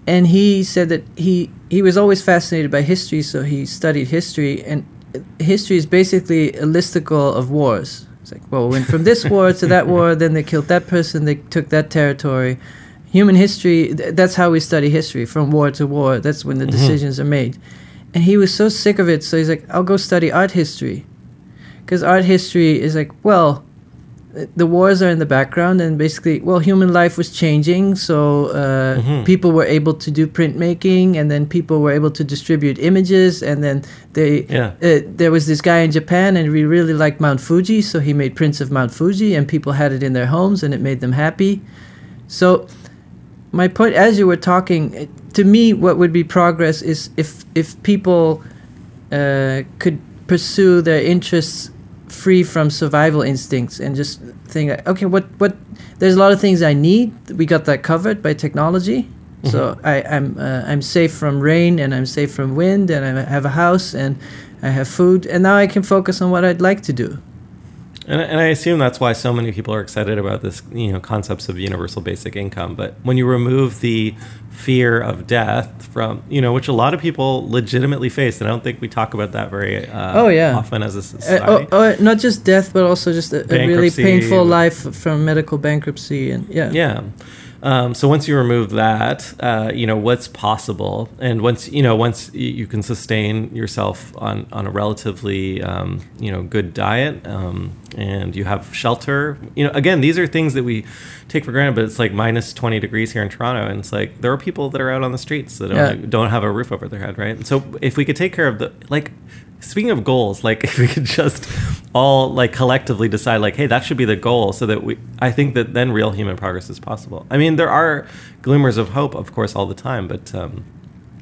and he said that he he was always fascinated by history, so he studied history, and history is basically a listicle of wars. It's like, well, we went from this war to that war, then they killed that person, they took that territory. Human history, th- that's how we study history, from war to war. That's when the mm-hmm. decisions are made. And he was so sick of it, so he's like, I'll go study art history. Because art history is like, well, the wars are in the background and basically well human life was changing so uh, Mhm. people were able to do printmaking and then people were able to distribute images and then they Yeah. uh, there was this guy in japan and we really liked mount fuji so he made prints of mount fuji and people had it in their homes and it made them happy so my point as you were talking to me what would be progress is if if people uh, could pursue their interests free from survival instincts and just think okay what what there's a lot of things i need. We got that covered by technology. So I, i'm uh, i'm safe from rain and i'm safe from wind and i have a house and i have food and now i can focus on what i'd like to do And, and I assume that's why so many people are excited about this, you know, concepts of universal basic income. But when you remove the fear of death from, you know, which a lot of people legitimately face, and I don't think we talk about that very uh, Oh, yeah. often as a uh, society. oh, oh, not just death but also just a, a really painful life from medical bankruptcy and yeah Yeah. Um, so once you remove that, uh, you know what's possible, and once you know once you can sustain yourself on on a relatively um, you know good diet, um, and you have shelter. You know, again, these are things that we take for granted, but it's like minus twenty degrees here in Toronto, and it's like there are people that are out on the streets that don't don't have a roof over their head, right? And so if we could take care of the like. Speaking of goals, like if we could just all like collectively decide like, hey, that should be the goal, so that we, I think that then real human progress is possible. I mean, there are glimmers of hope, of course, all the time, but um,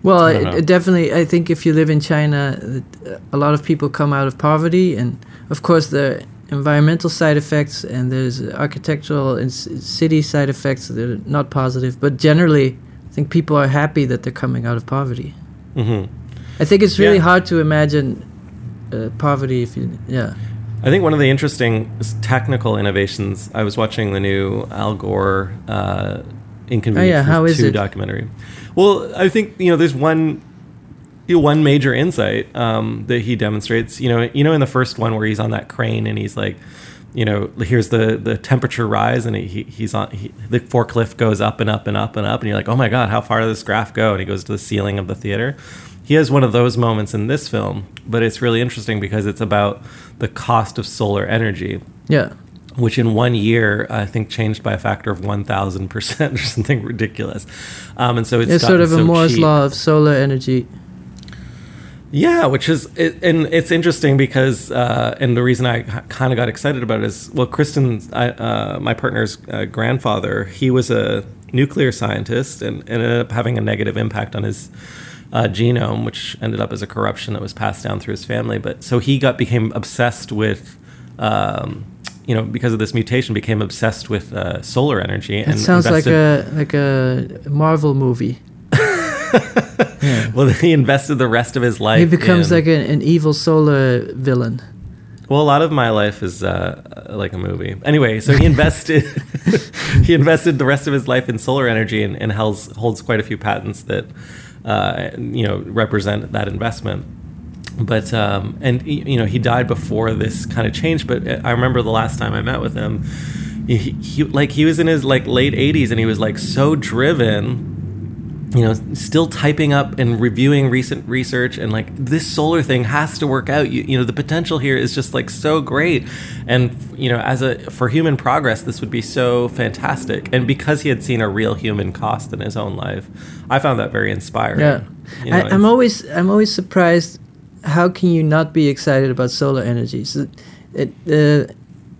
Well, I definitely. I think if you live in China, a lot of people come out of poverty, and of course the environmental side effects, and there's architectural and city side effects that are not positive. But generally, I think people are happy that they're coming out of poverty. mhm. I think it's really Yeah. hard to imagine uh, poverty if you. Yeah. I think one of the interesting technical innovations. I was watching the new Al Gore uh, Inconvenience Oh, yeah, Two it? documentary. Well, I think you know there's one you know, one major insight um, that he demonstrates. You know, you know, in the first one where he's on that crane and he's like, you know, here's the the temperature rise and he, he he's on he, the forklift goes up and up and up and up and you're like, oh my god, how far does this graph go? And he goes to the ceiling of the theater. He has one of those moments in this film, but it's really interesting because it's about the cost of solar energy Yeah. which in one year I think changed by a factor of one thousand percent or something ridiculous. Um, and so it's It's sort of a so Moore's cheap. law of solar energy. Yeah, which is it, and it's interesting because uh, and the reason I kind of got excited about it is well, Kristen, I, uh, my partner's uh, grandfather, he was a nuclear scientist and ended up having a negative impact on his uh, genome, which ended up as a corruption that was passed down through his family. But so he got became obsessed with. Um, you know, because of this mutation, became obsessed with uh, solar energy. It sounds like a like a Marvel movie. yeah. Well, he invested the rest of his life. He becomes in- like an, an evil solar villain. Well, a lot of my life is uh, like a movie. Anyway, so he invested he invested the rest of his life in solar energy and, and holds holds quite a few patents that uh, you know represent that investment. But um, and you know he died before this kind of changed. But I remember the last time I met with him, he, he like he was in his like late 80s and he was like so driven you know, still typing up and reviewing recent research and like this solar thing has to work out. You, you know, the potential here is just like so great. And, you know, as a, for human progress, this would be so fantastic. And because he had seen a real human cost in his own life, I found that very inspiring. Yeah, You know, I, I'm always I'm always surprised. How can you not be excited about solar energy? So, it, uh,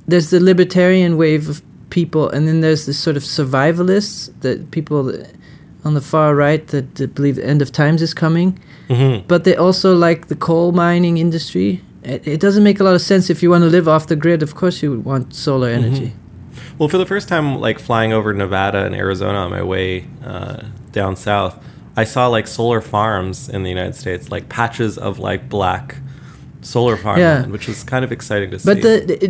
there's the libertarian wave of people, and then there's this sort of survivalists that people that- on the far right that, that believe the end of times is coming, Mhm. but they also like the coal mining industry. It, it doesn't make a lot of sense if you want to live off the grid. Of course, you would want solar energy. Well, for the first time, like flying over Nevada and Arizona on my way uh, down south, I saw like solar farms in the United States, like patches of like black solar farmland, Yeah. which is kind of exciting to see. But the,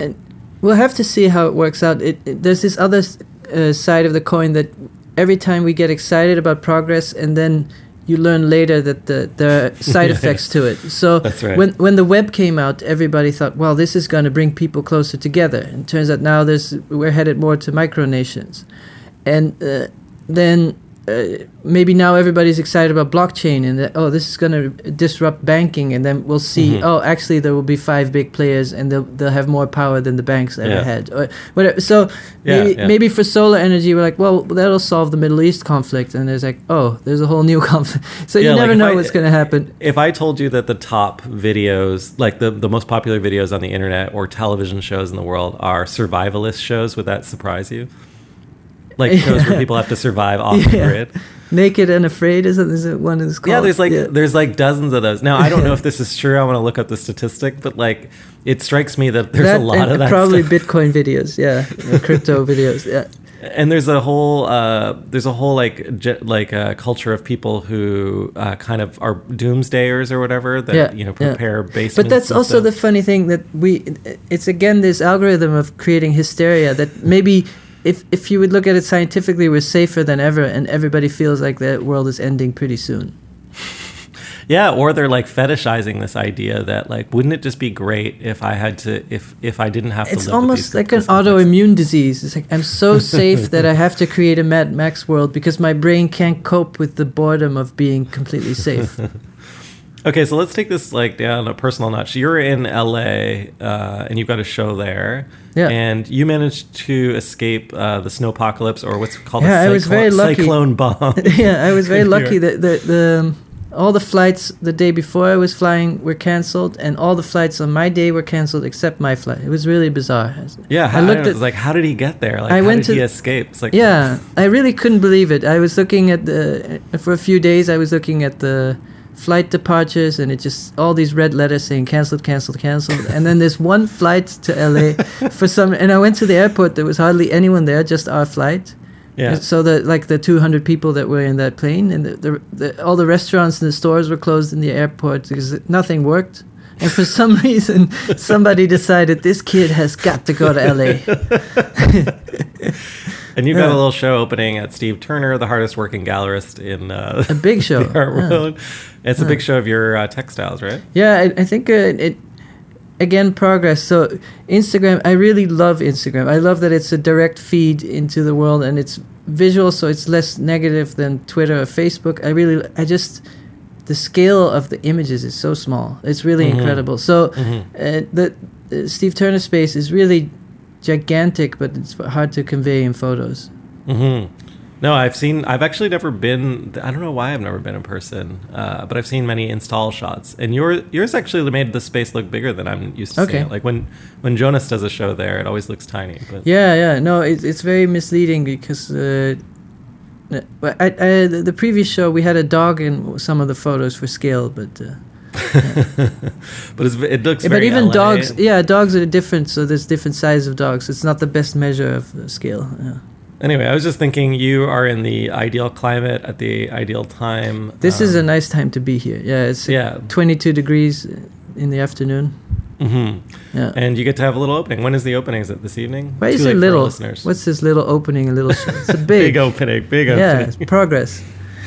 it, we'll have to see how it works out. It, it there's this other uh, side of the coin that every time we get excited about progress, and then you learn later that the there are side effects to it. So That's right. when when the web came out, everybody thought, well, this is going to bring people closer together. And turns out now there's we're headed more to micronations, and uh, then. Uh, maybe now everybody's excited about blockchain and that oh this is going to disrupt banking and then we'll see Mhm. oh actually there will be five big players and they'll, they'll have more power than the banks ever Yeah. had or whatever so Yeah, maybe, yeah. maybe for solar energy we're like well that'll solve the middle east conflict and there's like oh there's a whole new conflict so you never if know I- what's going to happen if I told you that the top videos, like the, the most popular videos on the internet or television shows in the world, are survivalist shows, would that surprise you? Like shows where people have to survive off the Yeah. grid. naked and afraid is it, is it one is called Yeah, there's like Yeah. there's like dozens of those. Now I don't know if this is true. I want to look up the statistic, but like it strikes me that there's That a lot of that. probably stuff. bitcoin videos yeah or crypto videos yeah and there's a whole uh, there's a whole like ge- like uh, culture of people who uh, kind of are doomsdayers or whatever that Yeah, you know yeah. prepare basements. But that's also stuff. the funny thing that we it's again this algorithm of creating hysteria that maybe if if you would look at it scientifically we're safer than ever and everybody feels like the world is ending pretty soon. Yeah, or they're like fetishizing this idea that like, wouldn't it just be great if I had to, if if I didn't have to. It's almost like an autoimmune disease. It's like I'm so safe that I have to create a Mad Max world because my brain can't cope with the boredom of being completely safe. Okay, so let's take this like down a personal notch. You're in LA, uh, and you've got a show there. Yeah. And you managed to escape uh, the snow apocalypse, or what's called Yeah, a I was very lucky. cyclone bomb. yeah, I was very lucky that the, the all the flights the day before I was flying were canceled, and all the flights on my day were canceled except my flight. It was really bizarre. yeah, I looked at- like, how did he get there? Like, I how went did he to- escape? It's like, Yeah, I really couldn't believe it. I was looking at the for a few days. I was looking at the flight departures, and it just all these red letters saying canceled, canceled, canceled. and then there's one flight to LA for some. And I went to the airport. There was hardly anyone there, just our flight. yeah. And So the like the 200 people that were in that plane, and the, the, the all the restaurants and the stores were closed in the airport because nothing worked. And for some reason, somebody decided this kid has got to go to LA. And you've got Yeah. a little show opening at Steve Turner, the hardest working gallerist in uh, A big show. the art yeah. world. It's a big show of your uh, textiles, right? Yeah, I, I think uh, it again progress. So Instagram, I really love Instagram. I love that it's a direct feed into the world and it's visual, so it's less negative than Twitter or Facebook. I really, I just the scale of the images is so small. It's really Mhm. incredible. So Mhm. uh, the uh, Steve Turner space is really gigantic, but it's hard to convey in photos. hmm No, I've seen. I've actually never been. I don't know why I've never been in person, uh, but I've seen many install shots. And your yours actually made the space look bigger than I'm used to Okay. seeing. it. Like when when Jonas does a show there, it always looks tiny. But Yeah, yeah. No, it, it's very misleading because uh, I, I, the the previous show we had a dog in some of the photos for scale, but uh, but it's, it looks. yeah, but even LA. dogs, yeah, dogs are different. So there's different sizes of dogs. It's not the best measure of scale. Yeah. Anyway, I was just thinking you are in the ideal climate at the ideal time. This is a Um, nice time to be here. Yeah, it's yeah. 22 degrees in the afternoon. hmm Yeah. And you get to have a little opening. When is the opening? Is it this evening? Why is it late for our little? listeners. What's this little opening? A little. It's a big, big. opening? Big yeah, opening. it's progress.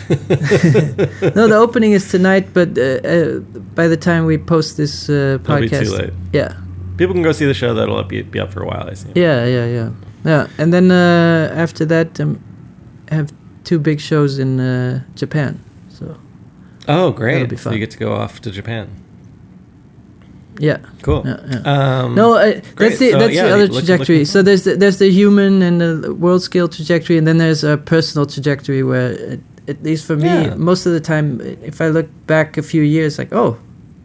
no, the opening is tonight, but uh, uh, by the time we post this uh, It'll be podcast, too late. yeah, People can go see the show. That'll be, be up for a while. I see. yeah, yeah, yeah, yeah. And then uh, after that, um, I have two big shows in uh, Japan. So Oh, That'll great! So you get to go off to Japan. yeah, Cool. yeah, yeah. Um, no, uh, that's the So, that's yeah, the other look- trajectory. so there's the, there's the human and the world scale trajectory, and then there's a personal trajectory where, at, at least for me, Yeah. most of the time, if I look back a few years, like oh,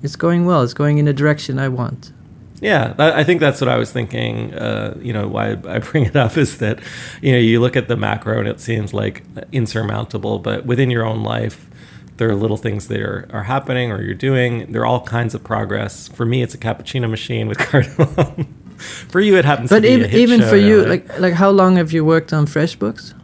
it's going well, it's going in the direction I want. Yeah, I think that's what I was thinking. Uh, you know, why I bring it up is that, you know, you look at the macro and it seems like insurmountable, but within your own life, there are little things that are, are happening or you're doing. There are all kinds of progress. For me, it's a cappuccino machine with cardamom. for you, it happens But to be a even even for you, like like how long have you worked on FreshBooks?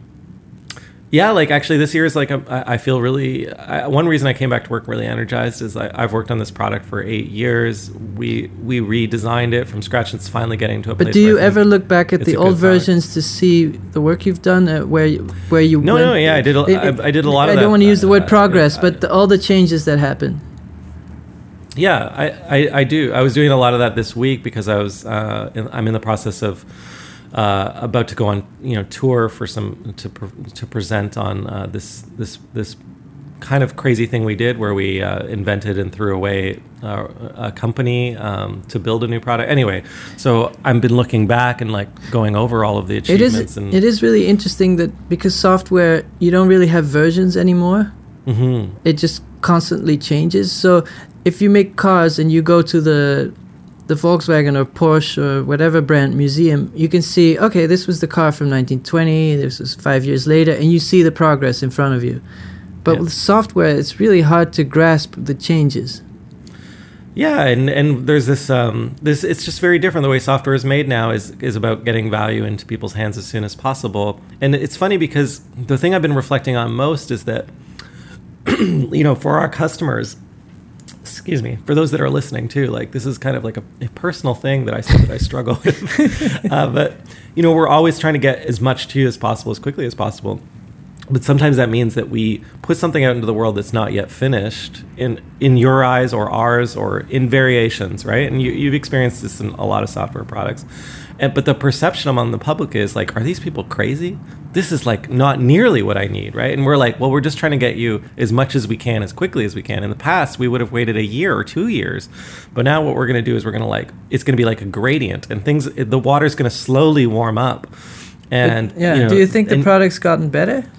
Yeah, like actually, this year is like a, I I feel really. I, one reason I came back to work really energized is I, I've worked on this product for eight years. We we redesigned it from scratch. It's finally getting to a place. But do you ever look back at the old good product. versions to see the work you've done, uh, where you, where you? No, went? no, yeah, I did a- I- I did a lot of I don't want to use the word uh, progress, uh, but the, all the changes that happen. Yeah, I, I, I do. I was doing a lot of that this week because I was uh, in, I'm in the process of uh, about to go on you know tour for some to pre- to present on uh, this this this kind of crazy thing we did where we uh, invented and threw away uh, a company um, to build a new product. Anyway, so I've been looking back and like going over all of the achievements is and it is really interesting that because software you don't really have versions anymore. Mhm. It just constantly changes. So if you make cars and you go to the the Volkswagen or Porsche or whatever brand museum, you can see okay, this was the car from 1920. This was five years later, and you see the progress in front of you. But Yeah. with software, it's really hard to grasp the changes. Yeah, and and there's this um this it's just very different. The way software is made now is is about getting value into people's hands as soon as possible. And it's funny because the thing I've been reflecting on most is that you know, for our customers, excuse me, for those that are listening too, like this is kind of like a, a personal thing that I that I struggle with. uh, but you know, we're always trying to get as much to you as possible, as quickly as possible. But sometimes that means that we put something out into the world that's not yet finished in in your eyes or ours or in variations, right? And you, you've experienced this in a lot of software products. And, but the perception among the public is like, are these people crazy? This is like not nearly what I need, right? And we're like, well, we're just trying to get you as much as we can, as quickly as we can. In the past, we would have waited a year or two years, but now what we're going to do is we're going to like, it's going to be like a gradient, and things, the water's going to slowly warm up. And yeah, you know, do you think the and- product's gotten better?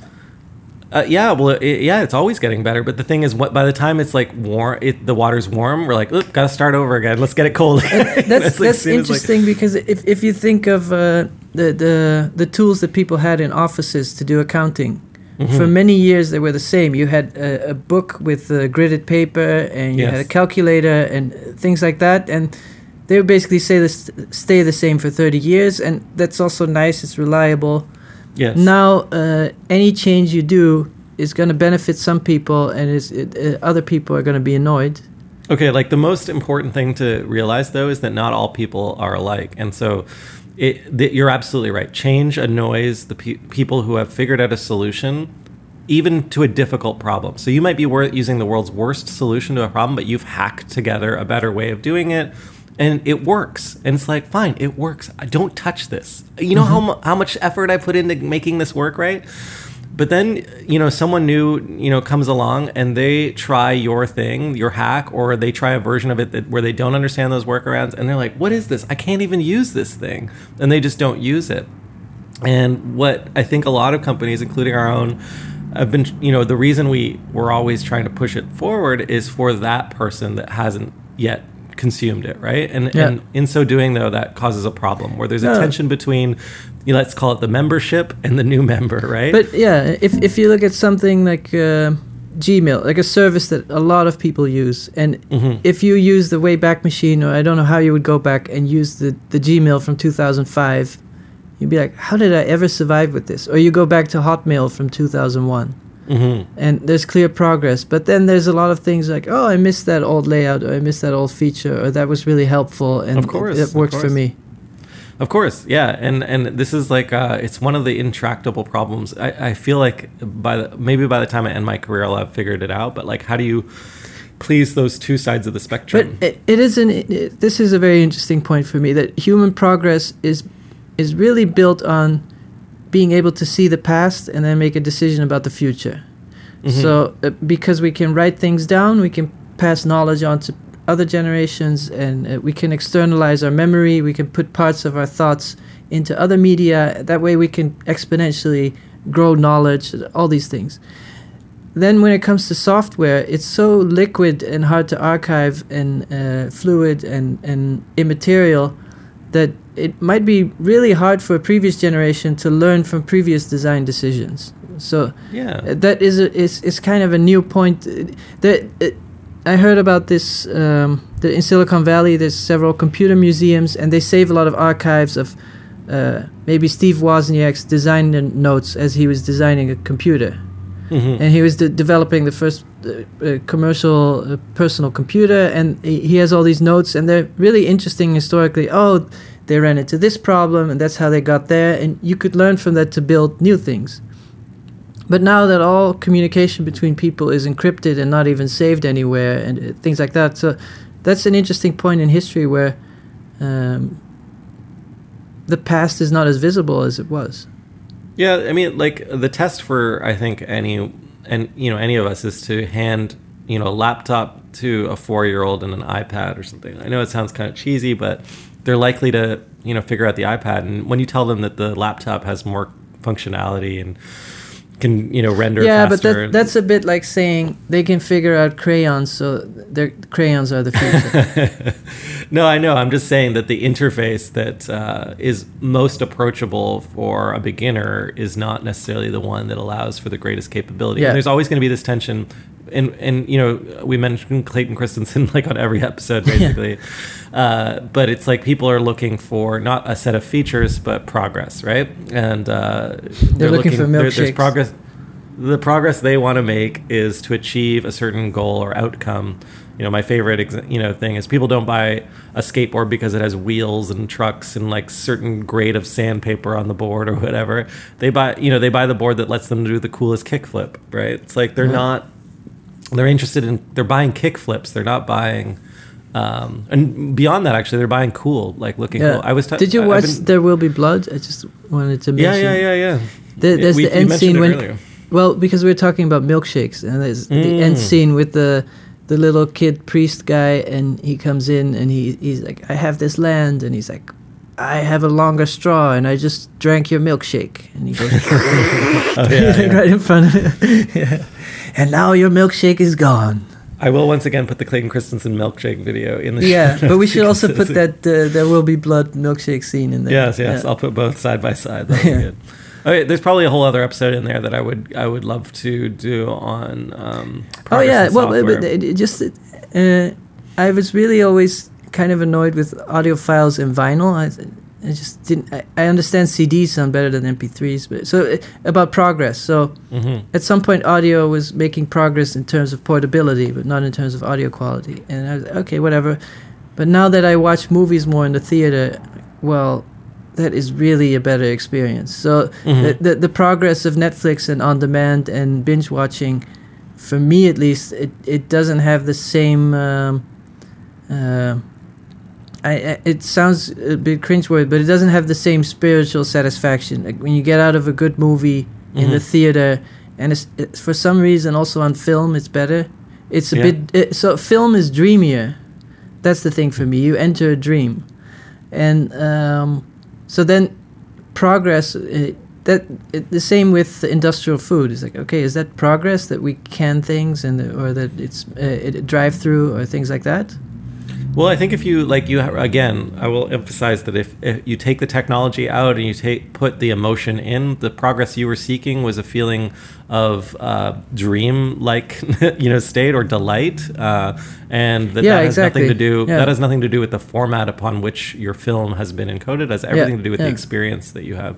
Uh, yeah, well, it, yeah, it's always getting better. But the thing is, what by the time it's like warm, it, the water's warm. We're like, gotta start over again. Let's get it cold. that's It's like, that's as, like- interesting because if, if you think of uh, the, the the tools that people had in offices to do accounting, Mm-hmm. for many years they were the same. You had a, a book with uh, gridded paper, and you had a calculator and things like that, and they would basically say this stay the same for thirty years, and that's also nice. It's reliable. Yes. Now, uh, any change you do is going to benefit some people, and is it, uh, other people are going to be annoyed. Okay, like the most important thing to realize though is that not all people are alike, and so it, that you're absolutely right. Change annoys the pe- people who have figured out a solution, even to a difficult problem. So you might be wor- using the world's worst solution to a problem, but you've hacked together a better way of doing it. And it works, and it's like fine, it works. I don't touch this. You know how mm-hmm. mu- how much effort I put into making this work, right? But then, you know, someone new, you know, comes along and they try your thing, your hack, or they try a version of it that where they don't understand those workarounds, and they're like, "What is this? I can't even use this thing," and they just don't use it. And what I think a lot of companies, including our own, have been, you know, the reason we we're always trying to push it forward is for that person that hasn't yet consumed it, right? And Yeah. and in so doing, though, that causes a problem where there's a Yeah. tension between, you know, let's call it the membership and the new member, right? But yeah, if if you look at something like uh, Gmail, like a service that a lot of people use, and Mhm. if you use the Wayback Machine, or I don't know how you would go back and use the the Gmail from 2005, you'd be like, how did I ever survive with this? Or you go back to Hotmail from 2001. Hmm And there's clear progress, but then there's a lot of things like, oh, I missed that old layout, or I missed that old feature, or that was really helpful, and Of course, it, of worked for course. me. Of course, yeah, and and this is like uh, it's one of the intractable problems. I, I feel like by the, maybe by the time I end my career, I'll have figured it out. But like, how do you please those two sides of the But spectrum? it, it is an. It, this is a very interesting point for me that human progress is is really built on being able to see the past and then make a decision about the future. Mhm. So uh, because we can write things down, we can pass knowledge on to other generations, and uh, we can externalize our memory. We can put parts of our thoughts into other media. That way, we can exponentially grow knowledge. All these things. then when it comes to software, it's so liquid and hard to archive and uh, fluid and, and immaterial that it might be really hard for a previous generation to learn from previous design decisions. So Yeah. uh, that is a, is is kind of a new point. Uh, That uh, I heard about this. Um, that in Silicon Valley, there's several computer museums, and they save a lot of archives of uh, maybe Steve Wozniak's design notes as he was designing a computer, Mhm. and he was de- developing the first uh, uh, commercial uh, personal computer, and he, he has all these notes, and they're really interesting historically. Oh, they ran into this problem, and that's how they got there, and you could learn from that to build new things. But now that all communication between people is encrypted and not even saved anywhere, and uh, things like that, so that's an interesting point in history where um, the past is not as visible as it was. Yeah, I mean, like the test for I think any and you know any of us is to hand you know a laptop to a four year old and an iPad or something. I know it sounds kind of cheesy, but they're likely to you know figure out the iPad. And when you tell them that the laptop has more functionality and can you know render yeah, but that, that's a bit like saying they can figure out crayons, so their crayons are the future. no, I know. I'm just saying that the interface that uh, is most approachable for a beginner is not necessarily the one that allows for the greatest capability. Yeah. And there's always going to be this tension. And, and you know we mentioned Clayton Christensen like on every episode basically, uh, but it's like people are looking for not a set of features but progress, right? And uh, they're, looking for there- there's milkshakes. progress the progress they want to make is to achieve a certain goal or outcome. You know, my favorite you know thing is people don't buy a skateboard because it has wheels and trucks and like certain grade of sandpaper on the board or whatever. They buy you know they buy the board that lets them do the coolest kickflip. Right? It's like they're Mhm. not they're interested in they're buying kickflips. They're not buying. Um, and beyond that, actually, they're buying cool, like looking yeah. cool. I was. T- Did you I've watch been- There Will Be Blood? I just wanted to mention. yeah, yeah, yeah. The, there's We- the end scene when earlier. Well, because we were talking about milkshakes, and there's the end Mm. scene with the the little kid priest guy, and he comes in and he he's like, "I have this land," and he's like, "I have a longer straw, and I just drank your milkshake," and he goes Oh, yeah, yeah. right in front of him. yeah. And now your milkshake is gone. I will once again put the Clayton Christensen milkshake video in the Yeah, but we should also put that uh, there will be blood milkshake scene in there. Yes, yes. Yeah. I'll put both side by side. That'll Yeah. be good. Okay, there's probably a whole other episode in there that I would I would love to do on. Um, Oh yeah, well, but- software. but it, it just uh, I was really always kind of annoyed with audio files and vinyl. I, I just didn't. I, I understand CDs sound better than MP3s, but so uh, about progress. So Mhm. at some point, audio was making progress in terms of portability, but not in terms of audio quality. And I was like, okay, whatever. But now that I watch movies more in the theater, well, that is really a better experience. So Mhm. the, the the progress of Netflix and on demand and binge watching, for me at least, it it doesn't have the same. Um, uh, I, it sounds a bit cringeworthy, but it doesn't have the same spiritual satisfaction. Like when you get out of a good movie in the Mhm. theater, and it's, it's for some reason also on film, it's better. It's a Yeah. bit it, so film is dreamier. That's the thing for me. You enter a dream, and um, so then progress. Uh, that it, the same with industrial food. It's like okay, is that progress that we can things and or that it's uh, it drive through or things like that? Well, I think if you like you again, I will emphasize that if, if you take the technology out and you take put the emotion in, the progress you were seeking was a feeling of uh, dream like you know state or delight, uh, and that, Yeah, that has exactly. nothing to do Yeah. that has nothing to do with the format upon which your film has been encoded. It has everything to do with yeah. the experience that you have.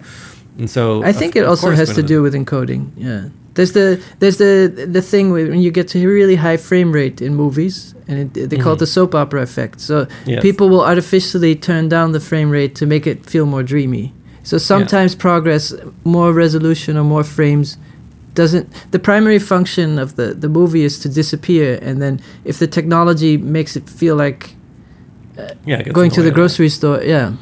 And so I think of- it also has to do with encoding. Yeah, there's the there's the the thing with when you get to really high frame rate in movies, and it, they call it Mhm. the soap opera effect. So Yes. people will artificially turn down the frame rate to make it feel more dreamy. So sometimes progress, more resolution or more frames, doesn't. The primary function of the the movie is to disappear, and then if the technology makes it feel like yeah, going in to the grocery store, yeah,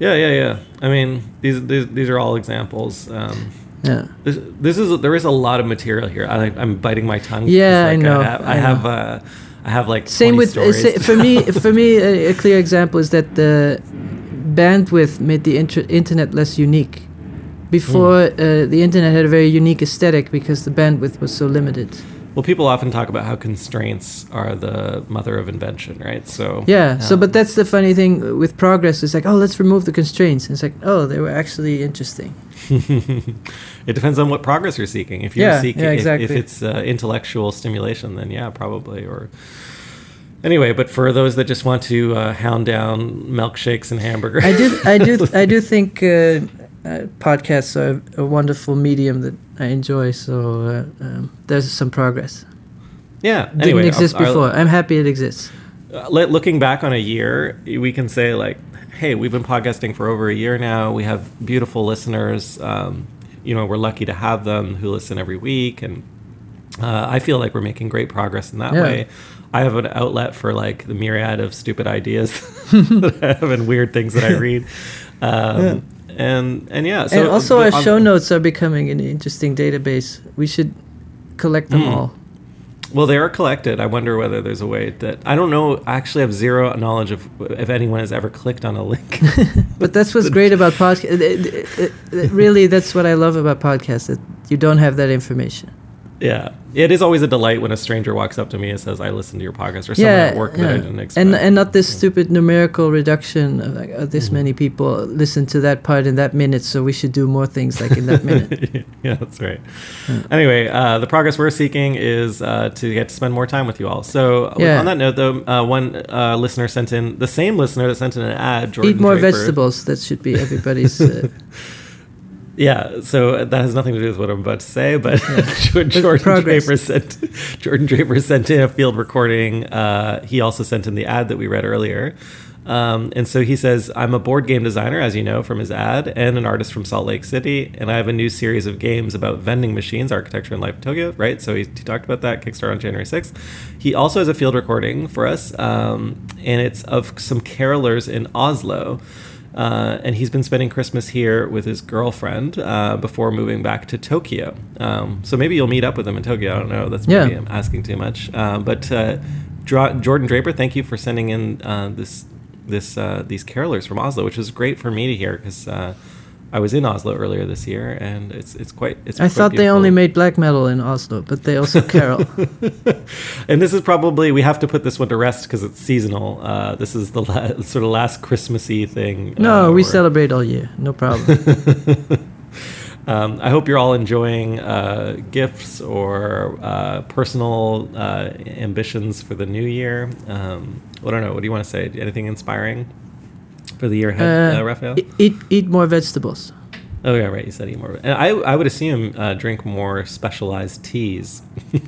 Yeah, yeah, yeah. I mean, these these, these are all examples. Um, yeah. This, this is there is a lot of material here. I, I'm biting my tongue. Yeah, It's I know, I have, I I know. have, uh, I have like Same 20 with uh, stories. sa- for me. For me, a, a clear example is that the bandwidth made the inter- internet less unique, Before uh, the internet had a very unique aesthetic because the bandwidth was so limited. Well, people often talk about how constraints are the mother of invention, right? So Yeah. So, um, but that's the funny thing with progress. It's like, oh, let's remove the constraints. And it's like, oh, they were actually interesting. it depends on what progress you're seeking. If you're Yeah, seeking, yeah, if- if, it's uh, intellectual stimulation, then yeah, probably. Or anyway, but for those that just want to uh, hound down milkshakes and hamburgers, I do, I do, I do think uh, uh, podcasts are a wonderful medium that I enjoy. So uh, um, there's some progress. yeah. Didn't exist our- our- before. I'm happy it exists. uh, looking back on a year, we can say like, hey, we've been podcasting for over a year now. We have beautiful listeners. Um, you know, we're lucky to have them who listen every week, and uh, I feel like we're making great progress in that Yeah. way. I have an outlet for like the myriad of stupid ideas that I have and weird things that I read. Um, And and yeah, so and also, our on- show notes are becoming an interesting database. We should collect them Mm. all. Well, they are collected. I wonder whether there's a way that I don't know. I actually have zero knowledge of if anyone has ever clicked on a link. But that's what's great about podcast. Really, that's what I love about podcasts. That you don't have that information. Yeah, it is always a delight when a stranger walks up to me and says, "I listened to your podcast," or someone at work that I didn't expect. and and not this stupid numerical reduction of like oh, this Mm-hmm. many people listen to that part in that minute, so we should do more things like in that minute. yeah, that's right. Anyway, uh, the progress we're seeking is uh, to get to spend more time with you all. So, uh, Yeah. on that note, though, uh, one uh, listener sent in the same listener that sent in an ad. Jordan Eat more Draper. vegetables. That should be everybody's. Yeah, so that has nothing to do with what I'm about to say, but Jordan, Jordan. Draper sent Jordan Draper sent in a field recording. Uh, he also sent in the ad that we read earlier. Um, and so he says, I'm a board game designer, as you know from his ad, and an artist from Salt Lake City. And I have a new series of games about vending machines, architecture, and life in Tokyo, right? So he, he talked about that, Kickstarter on January 6th. He also has a field recording for us, um, and it's of some carolers in Oslo. Uh, and he's been spending Christmas here with his girlfriend uh, before moving back to Tokyo. Um, so maybe you'll meet up with him in Tokyo. I don't know. That's maybe Yeah. I'm asking too much. Uh, but uh, Dra- Jordan Draper, thank you for sending in uh, this this uh, these carolers from Oslo, which is great for me to hear because uh, I was in Oslo earlier this year, and it's it's quite. It's I quite thought they only made black metal in Oslo, but they also carol. and this is probably we have to put this one to rest because it's seasonal. Uh, this is the la- sort of last Christmassy thing. No, uh, we where- celebrate all year. No problem. Um, I hope you're all enjoying uh, gifts or uh, personal uh, ambitions for the new year. Um, I don't know. What do you want to say? Anything inspiring for the year ahead, uh, Uh, Raphael? eat eat more vegetables. oh yeah, right. You said eat more. And I, I would assume uh, drink more specialized teas.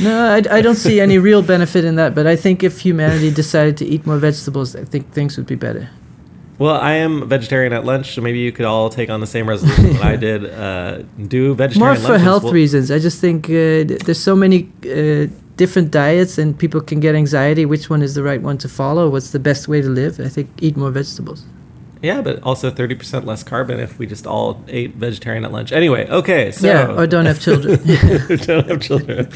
No, I, I don't see any real benefit in that. But I think if humanity decided to eat more vegetables, I think things would be better. Well, I am vegetarian at lunch, so maybe you could all take on the same resolution that I did. Uh, do vegetarian More for lunches. health Well- reasons. I just think uh, there's so many uh, different diets, and people can get anxiety. Which one is the right one to follow? What's the best way to live? I think eat more vegetables. Yeah, but also 30% less carbon if we just all ate vegetarian at lunch. Anyway, okay, so. Yeah, or don't have children. don't have children.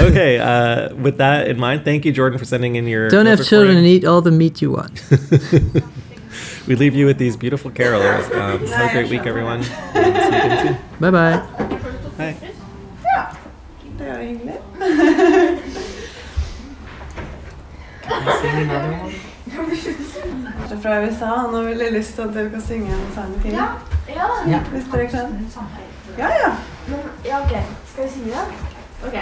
Okay, uh, with that in mind, thank you, Jordan, for sending in your. don't field have children and eat all the meat you want. We leave you with these beautiful carolers. Um, have a great week, everyone. And see you again soon. Bye bye. Bye. Det var hyggelig. Det er fra USA. Han har veldig lyst til at dere kan synge en sang til. Ja, ja. Hvis dere kan. Ja, ja. Men, ja, ok. Skal vi synge den? Ok.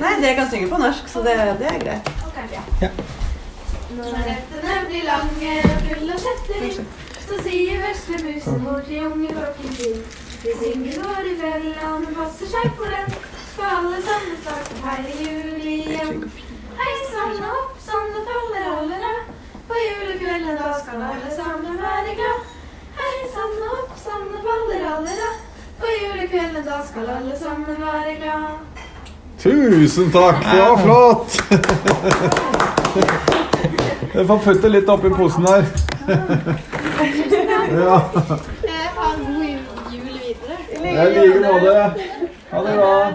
Nei, dere kan synge på norsk, så det, det er greit. Når rettene blir lange og fulle av setter, så sier vesle musen vår til unge klokken ti. Hvis ingen går i fella, men passer seg på den, skal alle sammen starte her i jul igjen. Hei sann og hopp sann, det faller allera. På julekvelden da skal alle sammen være glad. Hei sann og hopp sann, det faller allera. På julekvelden da skal alle sammen være glad. Tusen takk! Det var flott! Jeg får putte litt oppi posen her. Ja, Ha en god jul videre. I like måte. Ha det bra.